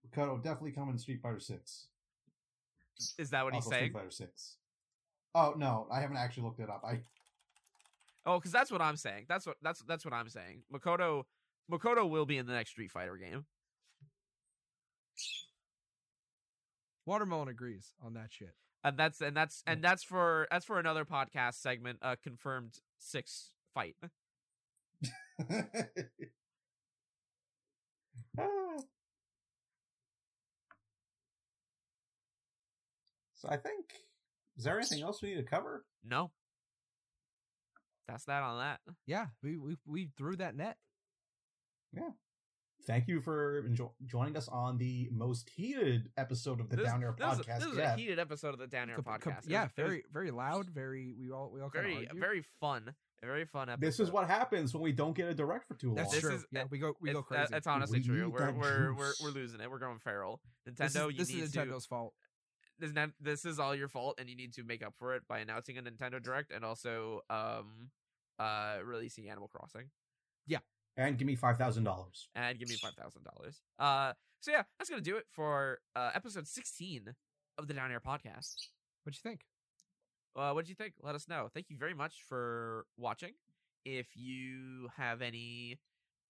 Makoto definitely coming. Street Fighter Six. Is that what he's saying? Street Fighter Six. Oh no, I haven't actually looked it up. I Oh, because that's what I'm saying. That's what that's that's what I'm saying. Makoto Makoto will be in the next Street Fighter game. Watermelon agrees on that shit. and that's and that's and that's for that's for another podcast segment. A confirmed six fight. Ah. So I think is there anything else we need to cover? No, that's that on that. Yeah, we we we threw that net. Yeah. Thank you for enjo- joining us on the most heated episode of the this, Down Air this is a- podcast. this is yet. a heated episode of the Down Air Com- com- podcast. It yeah, was- very very loud. Very we all we all very of very fun. A very fun episode. This is what happens when we don't get a direct for too long. That's This true. is- yeah, we go we go crazy. It's honestly we true. We're we're, we're we're losing it. We're going feral. Nintendo, this is, you this need is to. Nintendo's fault. This, is not- this is all your fault, and you need to make up for it by announcing a Nintendo Direct and also um uh releasing Animal Crossing. Yeah. And give me five thousand dollars. and give me five thousand dollars. Uh, so yeah, that's gonna do it for uh episode sixteen of the Down Air podcast. What'd you think? Uh, what do you think? Let us know. Thank you very much for watching. If you have any,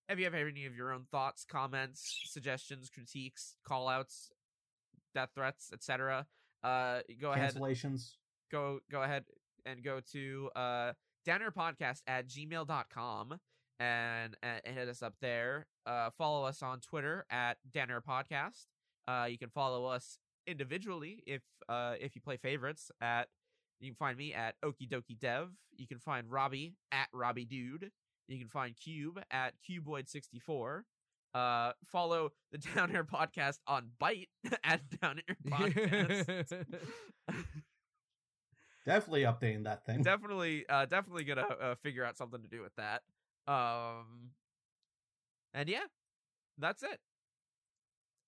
if you have any of your own thoughts, comments, suggestions, critiques, call outs, death threats, etc., uh, go ahead, Cancellations. go go ahead and go to uh downairpodcast at gmail.com and, and hit us up there. Uh follow us on twitter at downair podcast uh you can follow us individually if uh if you play favorites at you can find me at okie dokie dev. You can find robby at robby dude. You can find cube at cuboid64 uh follow the down air podcast on Byte at down air podcast Definitely updating that thing. definitely uh definitely gonna uh, figure out something to do with that um and yeah that's it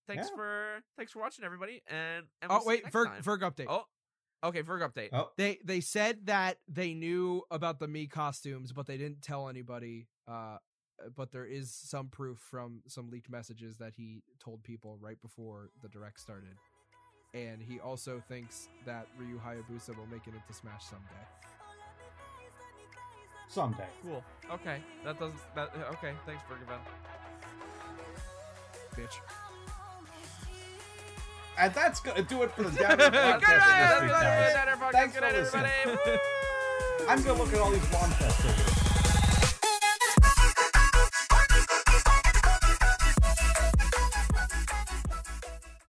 thanks Yeah. for thanks for watching everybody and, and oh we'll see you wait, next Verg, time. Verg update. oh okay Verg update oh, They they said that they knew about the Mii costumes, but they didn't tell anybody. Uh, Uh, but there is some proof from some leaked messages that he told people right before the direct started. And he also thinks that Ryu Hayabusa will make it into Smash someday. someday. cool okay that doesn't that okay thanks Vergeben Bitch. And that's gonna do it for the Down Air good night everybody guys. Down Air Podcast. Thanks Good for night, listening. everybody I'm gonna look at all these Blonfest tickets.